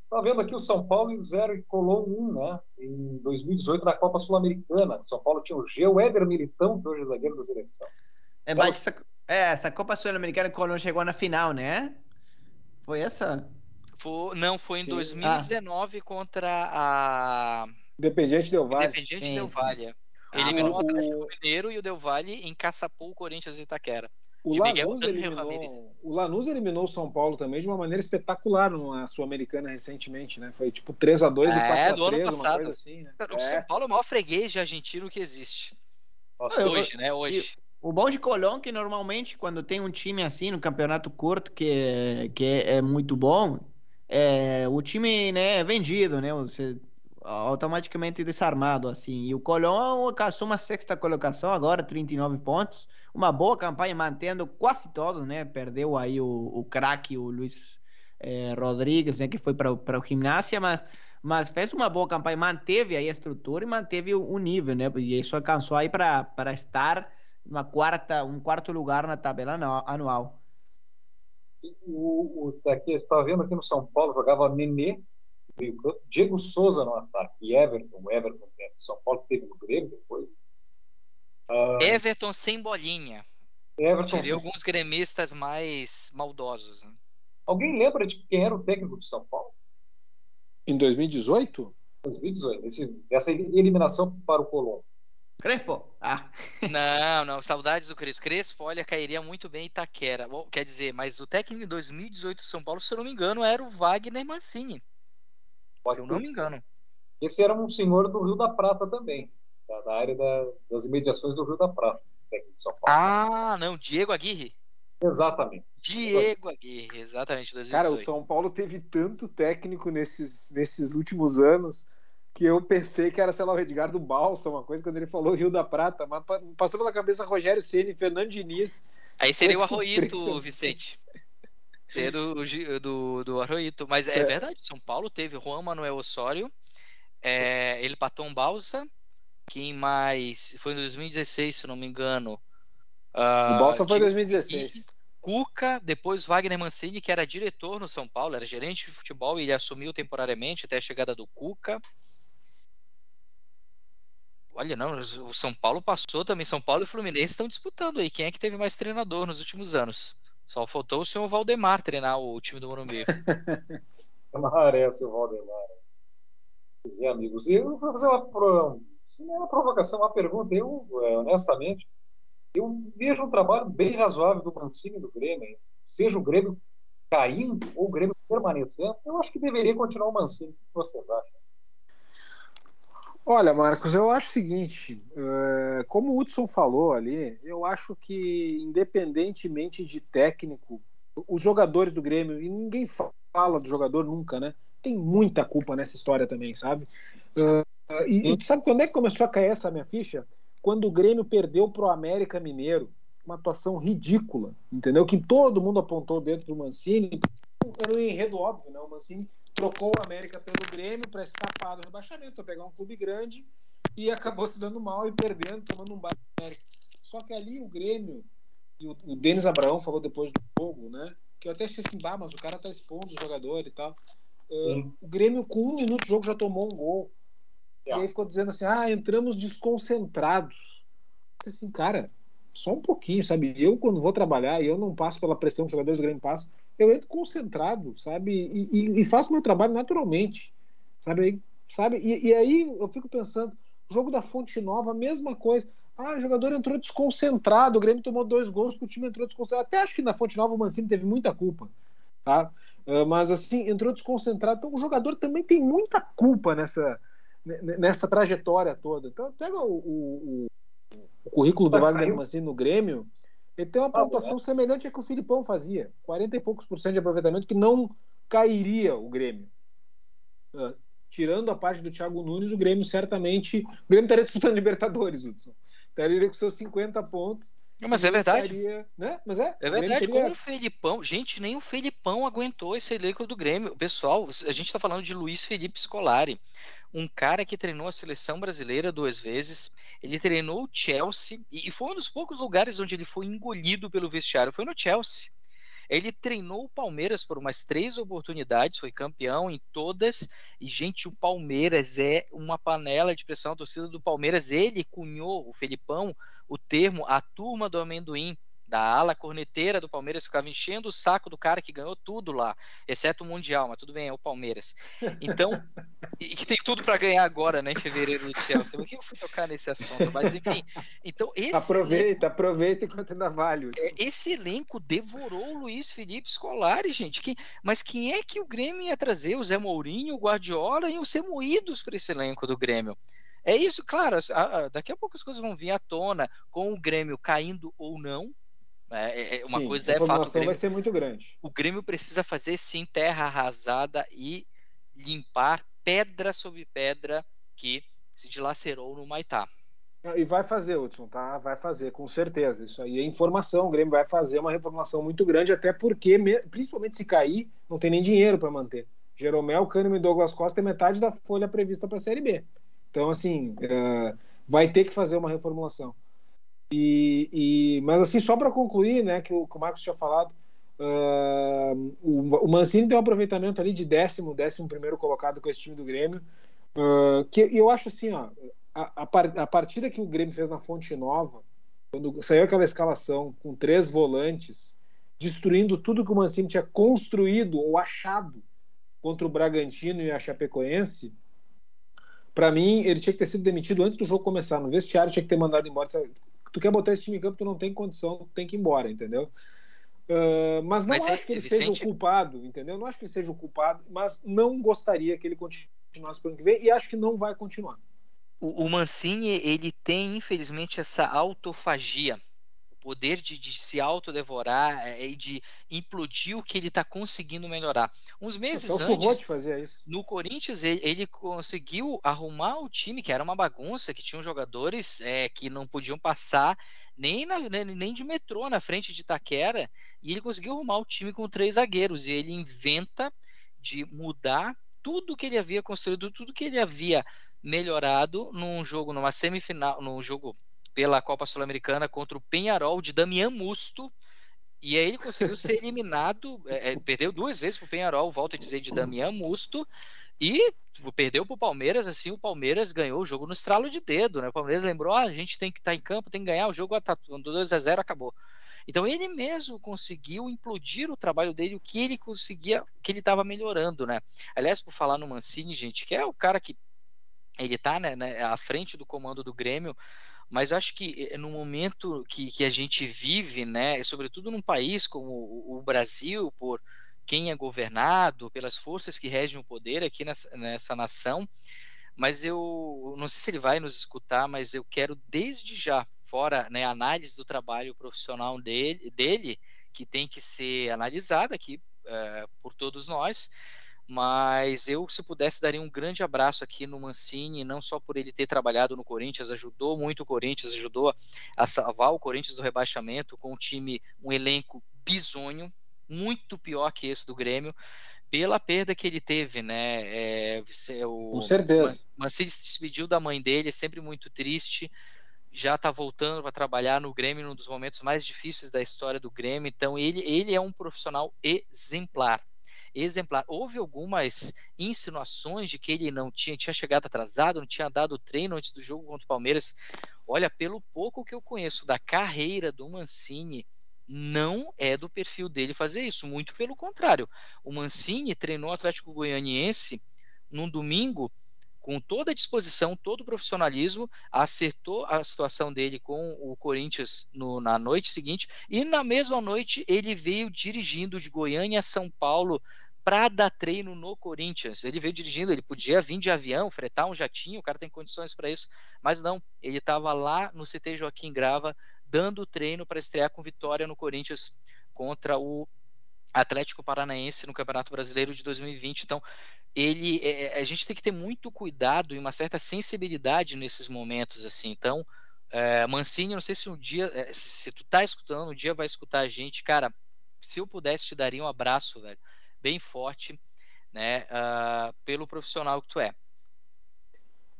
Tá vendo aqui o São Paulo em 0 e colou 1, um, né? Em 2018 na Copa Sul-Americana. São Paulo tinha o G, o Éder Militão, que hoje é zagueiro da seleção. É, mas essa, é, essa Copa Sul-Americana que Colón chegou na final, né? Foi essa? Foi, não, foi em sim. 2019 ah. contra a. Independiente Del Valle. Independiente sim, Del Valle. Ah, Eliminou o Atlético Mineiro e o Del Valle encaçapou o Corinthians e Itaquera. O Lanús, eliminou, o Lanús eliminou o São Paulo também de uma maneira espetacular na Sul-Americana recentemente, né? Foi tipo 3x2 é, e 4x3, uma coisa assim, né? O é. São Paulo é o maior freguês de argentino que existe. Nossa, hoje, né? Hoje. O bom de Colón que normalmente quando tem um time assim no campeonato curto que, que é, é muito bom, é, o time né, é vendido, né? Você automaticamente desarmado assim. E o Colón uma sexta colocação agora, 39 pontos, uma boa campanha mantendo quase todos, né? Perdeu aí o, o craque, o Luiz é, Rodrigues, né? Que foi para o Gimnasia, mas mas fez uma boa campanha, manteve aí a estrutura e manteve o, o nível, né? E isso alcançou aí para estar uma quarta, um quarto lugar na tabela anual. O, o aqui está vendo aqui no São Paulo jogava Nenê, Diego Souza no ataque e Everton, o Everton que é São Paulo teve no Grêmio depois. Uh, Everton sem bolinha. Everton sem... alguns gremistas mais maldosos. Né? Alguém lembra de quem era o técnico de São Paulo? Em 2018? 2018, esse, essa eliminação para o Colombo. Crespo? Ah. Não, não, saudades do Crespo. Crespo, olha, cairia muito bem em Itaquera. Bom, quer dizer, mas o técnico em 2018 do São Paulo, se eu não me engano, era o Wagner Mancini. Pode se eu não me engano. Esse era um senhor do Rio da Prata também, da, da área da, das imediações do Rio da Prata, técnico de São Paulo. Ah, não, Diego Aguirre. Exatamente. Diego Aguirre, exatamente. 2018. Cara, o São Paulo teve tanto técnico nesses, nesses últimos anos que eu pensei que era, sei lá, o Edgar do Balsa, uma coisa, quando ele falou Rio da Prata, mas passou pela cabeça Rogério Ceni, Fernando Diniz. Aí seria o Arroito, Vicente. Seria do, do, do Arroito. Mas é, é, verdade, São Paulo teve Juan Manuel Osório, é, ele Patom Balsa, quem mais? Foi em 2016, se não me engano. Uh, o Balsa foi em 2016. Cuca, depois Wagner Mancini, que era diretor no São Paulo, era gerente de futebol e ele assumiu temporariamente até a chegada do Cuca. Olha, não, o São Paulo passou também. São Paulo e Fluminense estão disputando aí. Quem é que teve mais treinador nos últimos anos? Só faltou o senhor Valdemar treinar o time do Morumbi. Parece o Valdemar. Pois é, amigos. E eu vou fazer uma, é uma provocação, uma pergunta. Eu, é, honestamente, eu vejo um trabalho bem razoável do Mancini e do Grêmio. Seja o Grêmio caindo ou o Grêmio permanecendo, eu acho que deveria continuar o Mancini. O que vocês acham? Olha, Marcos, eu acho o seguinte: é, como o Hudson falou ali, eu acho que, independentemente de técnico, os jogadores do Grêmio, e ninguém fala do jogador nunca, né? Tem muita culpa nessa história também, sabe? Uh, e, e sabe quando é que começou a cair essa minha ficha? Quando o Grêmio perdeu pro América Mineiro. Uma atuação ridícula, entendeu? Que todo mundo apontou dentro do Mancini. Era um enredo óbvio, né? O Mancini trocou o América pelo Grêmio para escapar do rebaixamento, para pegar um clube grande e acabou se dando mal e perdendo, tomando um baile do América. Só que ali o Grêmio, e o, o Denis Abraão falou depois do jogo, né? Que eu até achei assim, bah, mas o cara tá expondo o jogador e tal. Uh, o Grêmio, com um minuto de jogo, já tomou um gol. Yeah. E aí ficou dizendo assim: ah, entramos desconcentrados. Eu disse assim, cara, só um pouquinho, sabe? Eu, quando vou trabalhar e eu não passo pela pressão que os jogadores do Grêmio passam, eu entro concentrado, sabe? E, e, e faço meu trabalho naturalmente, sabe? sabe? E, e, aí eu fico pensando, jogo da Fonte Nova, mesma coisa. Ah, o jogador entrou desconcentrado, o Grêmio tomou dois gols que o time entrou desconcentrado. Até acho que na Fonte Nova o Mancini teve muita culpa, tá? Uh, mas assim, entrou desconcentrado. Então o jogador também tem muita culpa nessa, nessa trajetória toda. Então pega o, o, o currículo do Wagner Mancini no Grêmio, ele tem uma ah, pontuação semelhante à que o Filipão fazia. 40 e poucos por cento de aproveitamento que não cairia o Grêmio. Uh, tirando a parte do Thiago Nunes, o Grêmio certamente. O Grêmio estaria disputando Libertadores, Hudson. Estaria com seus 50 pontos. Não, mas é verdade. Estaria, né? Mas é, é verdade. Teria... Como o Felipão. Gente, nem o Felipão aguentou esse elenco do Grêmio. Pessoal, a gente está falando de Luiz Felipe Scolari um cara que treinou a seleção brasileira duas vezes, ele treinou o Chelsea e foi um dos poucos lugares onde ele foi engolido pelo vestiário, foi no Chelsea. Ele treinou o Palmeiras por umas três oportunidades, foi campeão em todas. E, gente, o Palmeiras é uma panela de pressão. A torcida do Palmeiras, ele cunhou, o Felipão, o termo a turma do amendoim da ala corneteira do Palmeiras ficava enchendo o saco do cara que ganhou tudo lá, exceto o Mundial, mas tudo bem, é o Palmeiras. Então, e que tem tudo para ganhar agora, né, em fevereiro do Chelsea. Por que eu fui tocar nesse assunto? Mas enfim, então esse aproveita, elenco, aproveita enquanto ainda vale. É, esse elenco devorou o Luiz Felipe Scolari, gente. Que, mas quem é que o Grêmio ia trazer? O Zé Mourinho, o Guardiola iam ser moídos para esse elenco do Grêmio. É isso, claro. Daqui a pouco as coisas vão vir à tona com o Grêmio caindo ou não, é, é, é uma Sim, coisa é fato. Grêmio, vai ser muito grande. O Grêmio precisa fazer sim terra arrasada e limpar pedra sobre pedra que se dilacerou no Maitá. E vai fazer, Hudson, tá? Vai fazer, com certeza. Isso aí é informação. O Grêmio vai fazer uma reformulação muito grande, até porque, principalmente se cair, não tem nem dinheiro para manter. Jeromel, Cânimo e Douglas Costa é metade da folha prevista para a Série B. Então, assim, uh, vai ter que fazer uma reformulação. E, e, mas assim, só para concluir, né, que o, que o Marcos tinha falado, uh, o, o, Mancini tem um aproveitamento ali de décimo, décimo primeiro colocado com esse time do Grêmio, uh, que eu acho assim, ó, a, a, partida que o Grêmio fez na Fonte Nova, quando saiu aquela escalação com três volantes, destruindo tudo que o Mancini tinha construído ou achado contra o Bragantino e a Chapecoense, para mim, ele tinha que ter sido demitido antes do jogo começar. No vestiário, tinha que ter mandado embora tu quer botar esse time em campo, tu não tem condição, tu tem que ir embora, entendeu? Uh, mas não mas acho é, que ele Vicente... seja o culpado, entendeu? Não acho que ele seja o culpado, mas não gostaria que ele continuasse para o ano que vem e acho que não vai continuar. O, o Mancini, ele tem, infelizmente, essa autofagia. Poder de, de se autodevorar é, e de implodir o que ele está conseguindo melhorar. Uns meses antes, no Corinthians, ele, ele, conseguiu arrumar o time, que era uma bagunça, que tinham jogadores é, que não podiam passar nem, na, nem de metrô na frente de Itaquera, e ele conseguiu arrumar o time com três zagueiros, e ele inventa de mudar tudo que ele havia construído, tudo que ele havia melhorado num jogo, numa semifinal, num jogo pela Copa Sul-Americana contra o Penharol de Damian Musto. E aí ele conseguiu ser eliminado, é, é, perdeu duas vezes para o Penharol, volto a dizer, de Damian Musto, e perdeu para o Palmeiras, assim, o Palmeiras ganhou o jogo no estralo de dedo, né? O Palmeiras lembrou, ah, a gente tem que estar tá em campo, tem que ganhar o jogo, tá, 2 a 0 acabou. Então ele mesmo conseguiu implodir o trabalho dele, o que ele conseguia, que ele estava melhorando, né? Aliás, por falar no Mancini, gente, que é o cara que ele tá né, né, à frente do comando do Grêmio, mas acho que eh, no momento que, que a gente vive, né, sobretudo num país como o, o Brasil, por quem é governado, pelas forças que regem o poder aqui nessa, nessa nação, mas eu não sei se ele vai nos escutar, mas eu quero desde já fora né, a análise do trabalho profissional dele, dele que tem que ser analisada aqui é, por todos nós, mas eu, se pudesse, daria um grande abraço aqui no Mancini, não só por ele ter trabalhado no Corinthians, ajudou muito o Corinthians, ajudou a salvar o Corinthians do rebaixamento com um time, um elenco bizonho, muito pior que esse do Grêmio, pela perda que ele teve, né? É, o, com certeza. Mancini se despediu da mãe dele, é sempre muito triste já está voltando para trabalhar no Grêmio num dos momentos mais difíceis da história do Grêmio. Então ele, ele é um profissional exemplar. Exemplar. Houve algumas insinuações de que ele não tinha, tinha chegado atrasado, não tinha dado treino antes do jogo contra o Palmeiras. Olha, pelo pouco que eu conheço da carreira do Mancini, não é do perfil dele fazer isso. Muito pelo contrário. O Mancini treinou o Atlético Goianiense num domingo com toda a disposição, todo o profissionalismo, acertou a situação dele com o Corinthians no, na noite seguinte, e na mesma noite ele veio dirigindo de Goiânia a São Paulo para dar treino no Corinthians. Ele veio dirigindo, ele podia vir de avião, fretar um jatinho, o cara tem condições para isso, mas não, ele estava lá no CT Joaquim Grava, dando treino para estrear com vitória no Corinthians contra o Atlético Paranaense no Campeonato Brasileiro de 2020. Então, ele é, é, a gente tem que ter muito cuidado e uma certa sensibilidade nesses momentos assim então é, Mancini não sei se um dia é, se tu tá escutando um dia vai escutar a gente cara se eu pudesse te daria um abraço velho bem forte né uh, pelo profissional que tu é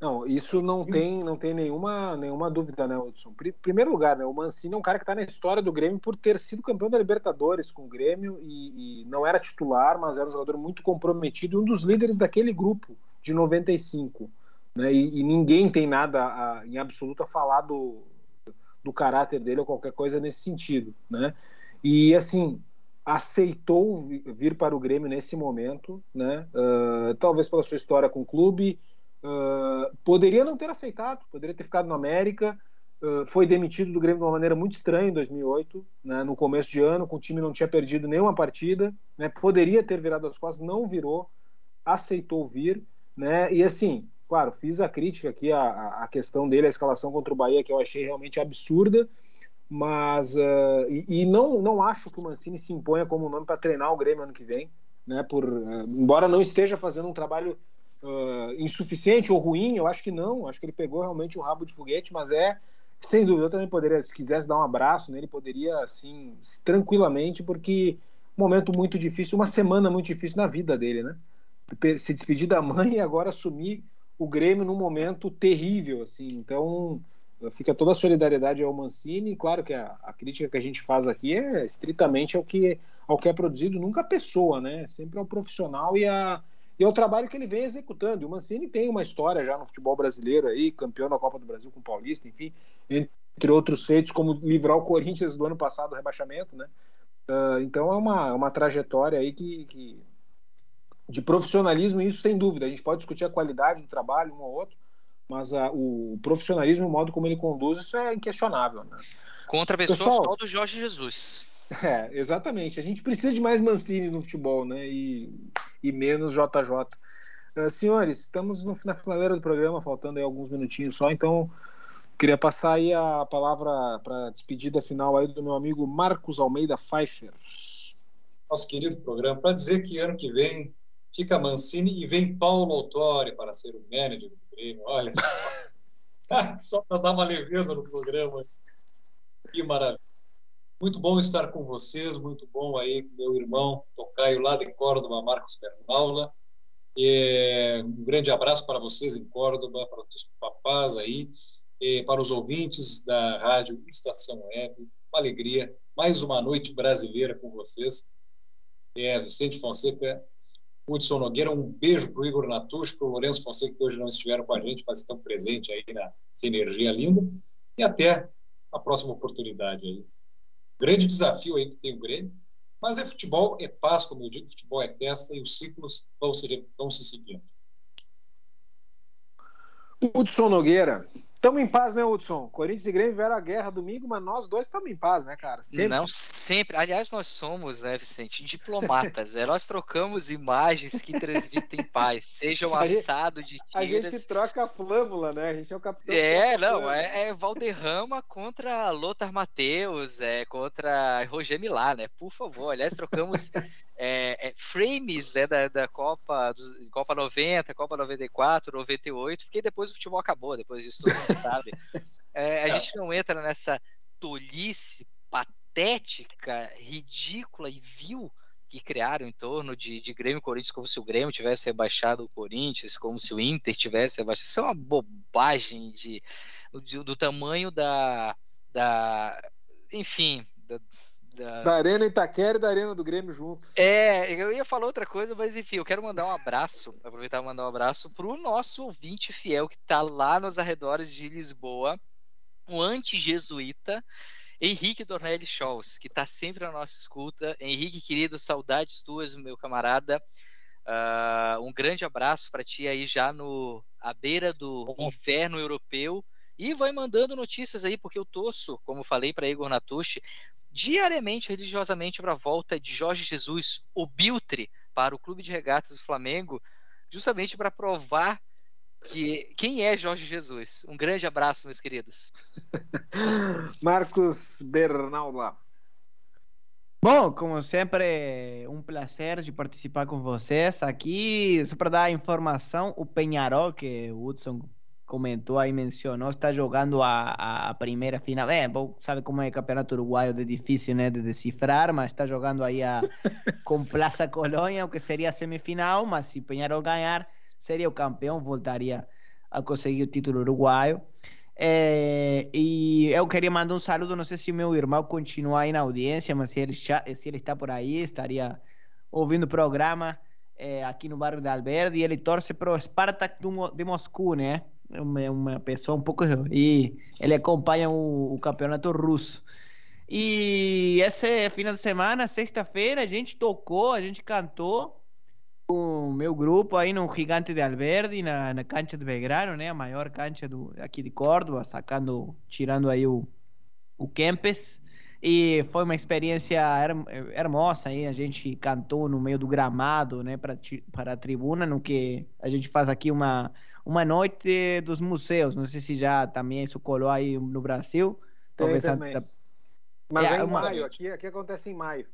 não, isso não tem, não tem nenhuma, nenhuma dúvida, né, Hudson? Primeiro lugar, né, o Mancini é um cara que está na história do Grêmio por ter sido campeão da Libertadores com o Grêmio e, e, não era titular, mas era um jogador muito comprometido, um dos líderes daquele grupo de 95. Né, e, e ninguém tem nada a, em absoluto a falar do, do caráter dele ou qualquer coisa nesse sentido. Né? E assim, aceitou vir para o Grêmio nesse momento, né? Uh, talvez pela sua história com o clube Uh, poderia não ter aceitado, poderia ter ficado no América. Uh, foi demitido do Grêmio de uma maneira muito estranha em 2008, né, no começo de ano, com o time não tinha perdido nenhuma partida. Né, poderia ter virado as costas, não virou, aceitou vir. Né, e assim, claro, fiz a crítica aqui à, à questão dele, a escalação contra o Bahia, que eu achei realmente absurda. Mas uh, e, e, não, não acho que o Mancini se imponha como nome para treinar o Grêmio ano que vem, né? Por, embora não esteja fazendo um trabalho uh, insuficiente ou ruim, eu acho que não. Acho que ele pegou realmente um rabo de foguete, mas é sem dúvida. Eu também poderia, se quisesse dar um abraço nele, poderia assim tranquilamente, porque um momento muito difícil, uma semana muito difícil na vida dele, né? Se despedir da mãe e agora assumir o Grêmio num momento terrível, assim. Então fica toda a solidariedade ao Mancini. Claro que a, a, crítica que a gente faz aqui é estritamente ao que, ao que é produzido, nunca a pessoa, né? Sempre ao profissional e a, e é o trabalho que ele vem executando. E o Mancini tem uma história já no futebol brasileiro aí, campeão da Copa do Brasil com o Paulista, enfim, entre outros feitos, como livrar o Corinthians do ano passado do rebaixamento, né? Uh, então é uma, uma trajetória aí que, que, de profissionalismo, isso sem dúvida. A gente pode discutir a qualidade do trabalho, um ou outro, mas uh, o profissionalismo, o modo como ele conduz, isso é inquestionável. Né? Contra a pessoa Pessoal, só do Jorge Jesus. É, exatamente. A gente precisa de mais Mancini no futebol, né? E, e menos JJ. Uh, ah, senhores, estamos no, na finaleira do programa, faltando aí alguns minutinhos só, então Queria passar aí a palavra para despedida final aí do meu amigo Marcos Almeida Pfeiffer. Nosso querido programa, para dizer que ano que vem fica Mancini e vem Paulo Autori para ser o manager do Olha só, só para dar uma leveza no programa. Que maravilha. Muito bom estar com vocês, muito bom aí com meu irmão Tocaio lá de Córdoba, Marcos Bernaula. E, um grande abraço para vocês em Córdoba, para os papás aí, para os ouvintes da Rádio Estação Web. Uma alegria, mais uma noite brasileira com vocês. É, Vicente Fonseca, Hudson Nogueira, um beijo para o Igor Natush, para o Lourenço Fonseca, que hoje não estiveram com a gente, mas estão presentes aí nessa energia linda. E até a próxima oportunidade aí grande desafio aí que tem o Grêmio. Mas é futebol, é paz, como eu digo, futebol é festa e os ciclos vão se, vão se seguindo. Hudson Nogueira, Estamos em paz, né, Hudson? Corinthians e Grêmio vieram a guerra domingo, mas nós dois estamos em paz, né, cara? Sempre. Não, sempre. Aliás, nós somos, né, Vicente, diplomatas. é, nós trocamos imagens que transmitem paz, seja um assado de tiras. A gente troca a flâmula, né? A gente é o capitão. É, não, é, é Valderrama contra Lothar Matheus, é contra Roger Milá, né? Por favor, aliás, trocamos é, é, frames né, da, da Copa, dos, Copa 90, Copa 94, 98, porque depois o futebol acabou, depois disso tudo sabe? É, a gente não entra nessa tolice patética, ridícula e vil que criaram em torno de, de Grêmio e Corinthians, como se o Grêmio tivesse rebaixado o Corinthians, como se o Inter tivesse rebaixado. Isso é uma bobagem de, de do tamanho da. da enfim. Da, da... da... Arena Itaquera e da Arena do Grêmio juntos. É, eu ia falar outra coisa, mas enfim, eu quero mandar um abraço, aproveitar e mandar um abraço pro nosso ouvinte fiel que tá lá nos arredores de Lisboa, o anti-jesuíta Henrique Dornelli Scholz, que tá sempre na nossa escuta. Henrique, querido, saudades tuas, meu camarada. Uh, um grande abraço para ti aí já no à beira do inferno europeu. E vai mandando notícias aí, porque eu torço, como falei para Igor Natucci, diariamente, religiosamente, para a volta de Jorge Jesus, o Biltre, para o Clube de Regatas do Flamengo, justamente para provar que quem é Jorge Jesus. Um grande abraço, meus queridos. Marcos Bernalda. Bom, como sempre, um prazer de participar com vocês aqui. Só para dar informação, o Penharol, que o Hudson comentou aí, mencionou, está jogando a, a primeira final. É, bom, sabe como é campeonato uruguaio de difícil, né, de decifrar, mas está jogando aí a, com Plaza Colônia, o que seria a semifinal, mas se Penharol ganhar, seria o campeão, voltaria a conseguir o título uruguaio. É, e eu queria mandar um saludo, não sei se meu irmão continua aí na audiência, mas se ele, se ele está por aí, estaria ouvindo o programa é, aqui no bairro de Alberdi, e ele torce para o Spartak de Moscou, né? Uma, uma pessoa um pouco. E ele acompanha o, o campeonato russo. E esse final de semana, sexta-feira, a gente tocou, a gente cantou o meu grupo aí no Gigante de Alberdi, na, na cancha de Belgrano, né? A maior cancha do, aqui de Córdoba, sacando, tirando aí o, o Kempes. E foi uma experiência hermosa aí, a gente cantou no meio do gramado, né, para para a tribuna, no que a gente faz aqui uma uma noite dos museus. Não sei se já também isso colou aí no Brasil. Talvez também. Mas é, é em uma... maio, aqui, aqui acontece em maio.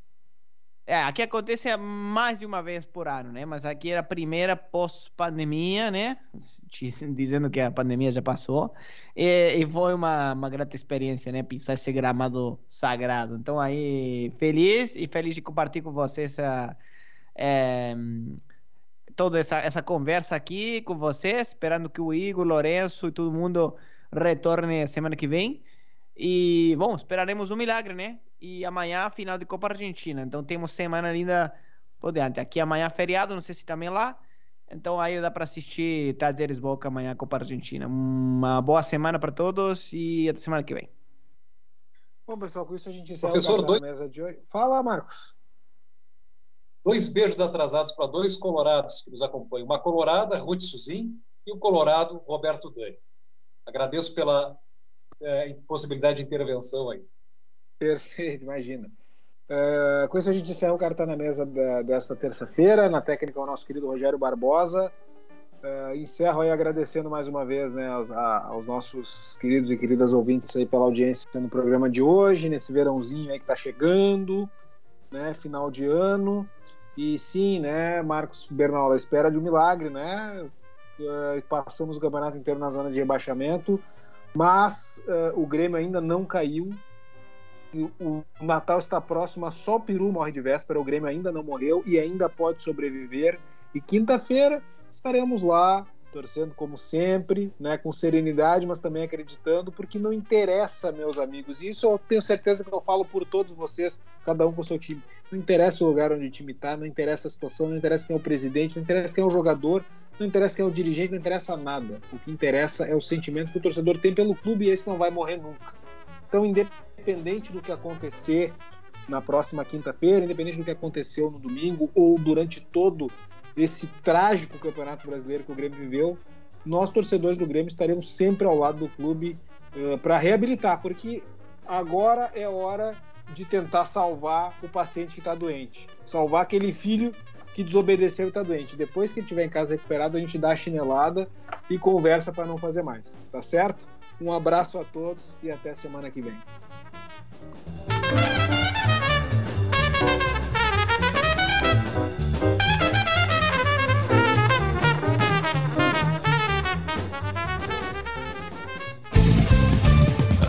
É, aqui acontece mais de uma vez por ano, né? Mas aqui era a primeira pós-pandemia, né? Dizendo que a pandemia já passou. E, e, foi uma, uma grata experiência, né? Pisar esse gramado sagrado. Então, aí, feliz e feliz de compartilhar com vocês essa, é, toda essa, essa conversa aqui com vocês, esperando que o Igor, Lourenço e todo mundo retorne semana que vem. E, bom, esperaremos um milagre, né? E amanhã, final de Copa Argentina. Então temos semana ainda por diante. Aqui amanhã feriado, não sei se também lá. Então aí dá para assistir Tajeres Boca amanhã Copa Argentina. Uma boa semana para todos e até semana que vem. Bom, pessoal, com isso a gente encerra Professor, dois... mesa de hoje. Fala, Marcos. Dois beijos atrasados para dois colorados que nos acompanham. Uma colorada, Ruth Suzin, e o colorado, Roberto Dani. Agradeço pela é, possibilidade de intervenção aí. Perfeito, imagina. Uh, com isso a gente encerra o Carta na Mesa da, desta terça-feira. Na técnica, o nosso querido Rogério Barbosa. Uh, encerro aí agradecendo mais uma vez né, aos, a, aos, nossos queridos e queridas ouvintes aí pela audiência no programa de hoje, nesse verãozinho aí que está chegando, né, final de ano. E sim, né, Marcos Bernal, a espera de um milagre, né? Uh, passamos o campeonato inteiro na zona de rebaixamento, mas uh, o Grêmio ainda não caiu. O, o Natal está próximo, só o Peru morre de véspera, o Grêmio ainda não morreu e ainda pode sobreviver. E quinta-feira estaremos lá torcendo como sempre, né, com serenidade, mas também acreditando, porque não interessa, meus amigos. E isso eu tenho certeza que eu falo por todos vocês, cada um com o seu time. Não interessa o lugar onde o time está, não interessa a situação, não interessa quem é o presidente, não interessa quem é o jogador, não interessa quem é o dirigente, não interessa nada. O que interessa é o sentimento que o torcedor tem pelo clube e esse não vai morrer nunca. Então, independente do que acontecer na próxima quinta-feira, independente do que aconteceu no domingo ou durante todo esse trágico campeonato brasileiro que o Grêmio viveu, nós torcedores do Grêmio estaremos sempre ao lado do clube uh, para reabilitar, porque agora é hora de tentar salvar o paciente que está doente, salvar aquele filho que desobedeceu e está doente. Depois que ele estiver em casa recuperado, a gente dá a chinelada e conversa para não fazer mais, tá certo? Um abraço a todos e até semana que vem.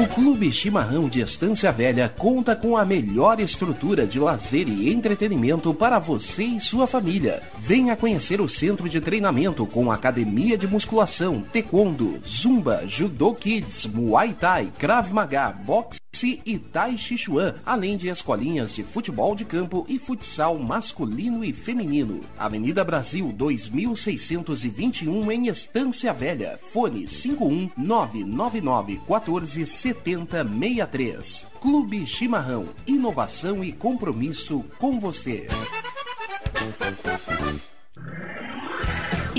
O Clube Chimarrão de Estância Velha conta com a melhor estrutura de lazer e entretenimento para você e sua família. Venha conhecer o centro de treinamento com academia de musculação, taekwondo, zumba, judô kids, muay thai, krav maga, boxe e Tai Chi Chuan, além de escolinhas de futebol de campo e futsal masculino e feminino. Avenida Brasil 2621 em Estância Velha. Fone 51 999 14 7063. Clube Chimarrão. Inovação e compromisso com você.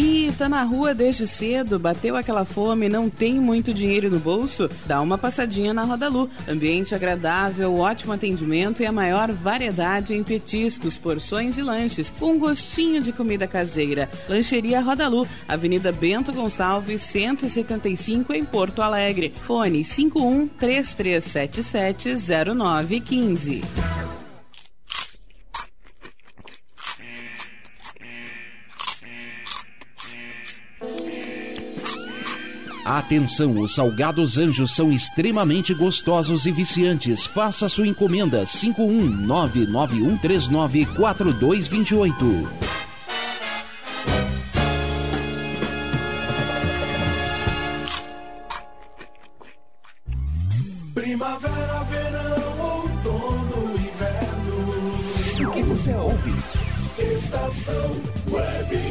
E tá na rua desde cedo, bateu aquela fome, não tem muito dinheiro no bolso? Dá uma passadinha na Rodalu. Ambiente agradável, ótimo atendimento e a maior variedade em petiscos, porções e lanches, com um gostinho de comida caseira. Lancheria Rodalu, Avenida Bento Gonçalves, 175 em Porto Alegre. Fone 51 3377 0915. Atenção, os salgados anjos são extremamente gostosos e viciantes. Faça sua encomenda 51991394228. Primavera, verão, outono, inverno. O que você ouve? Estação Web.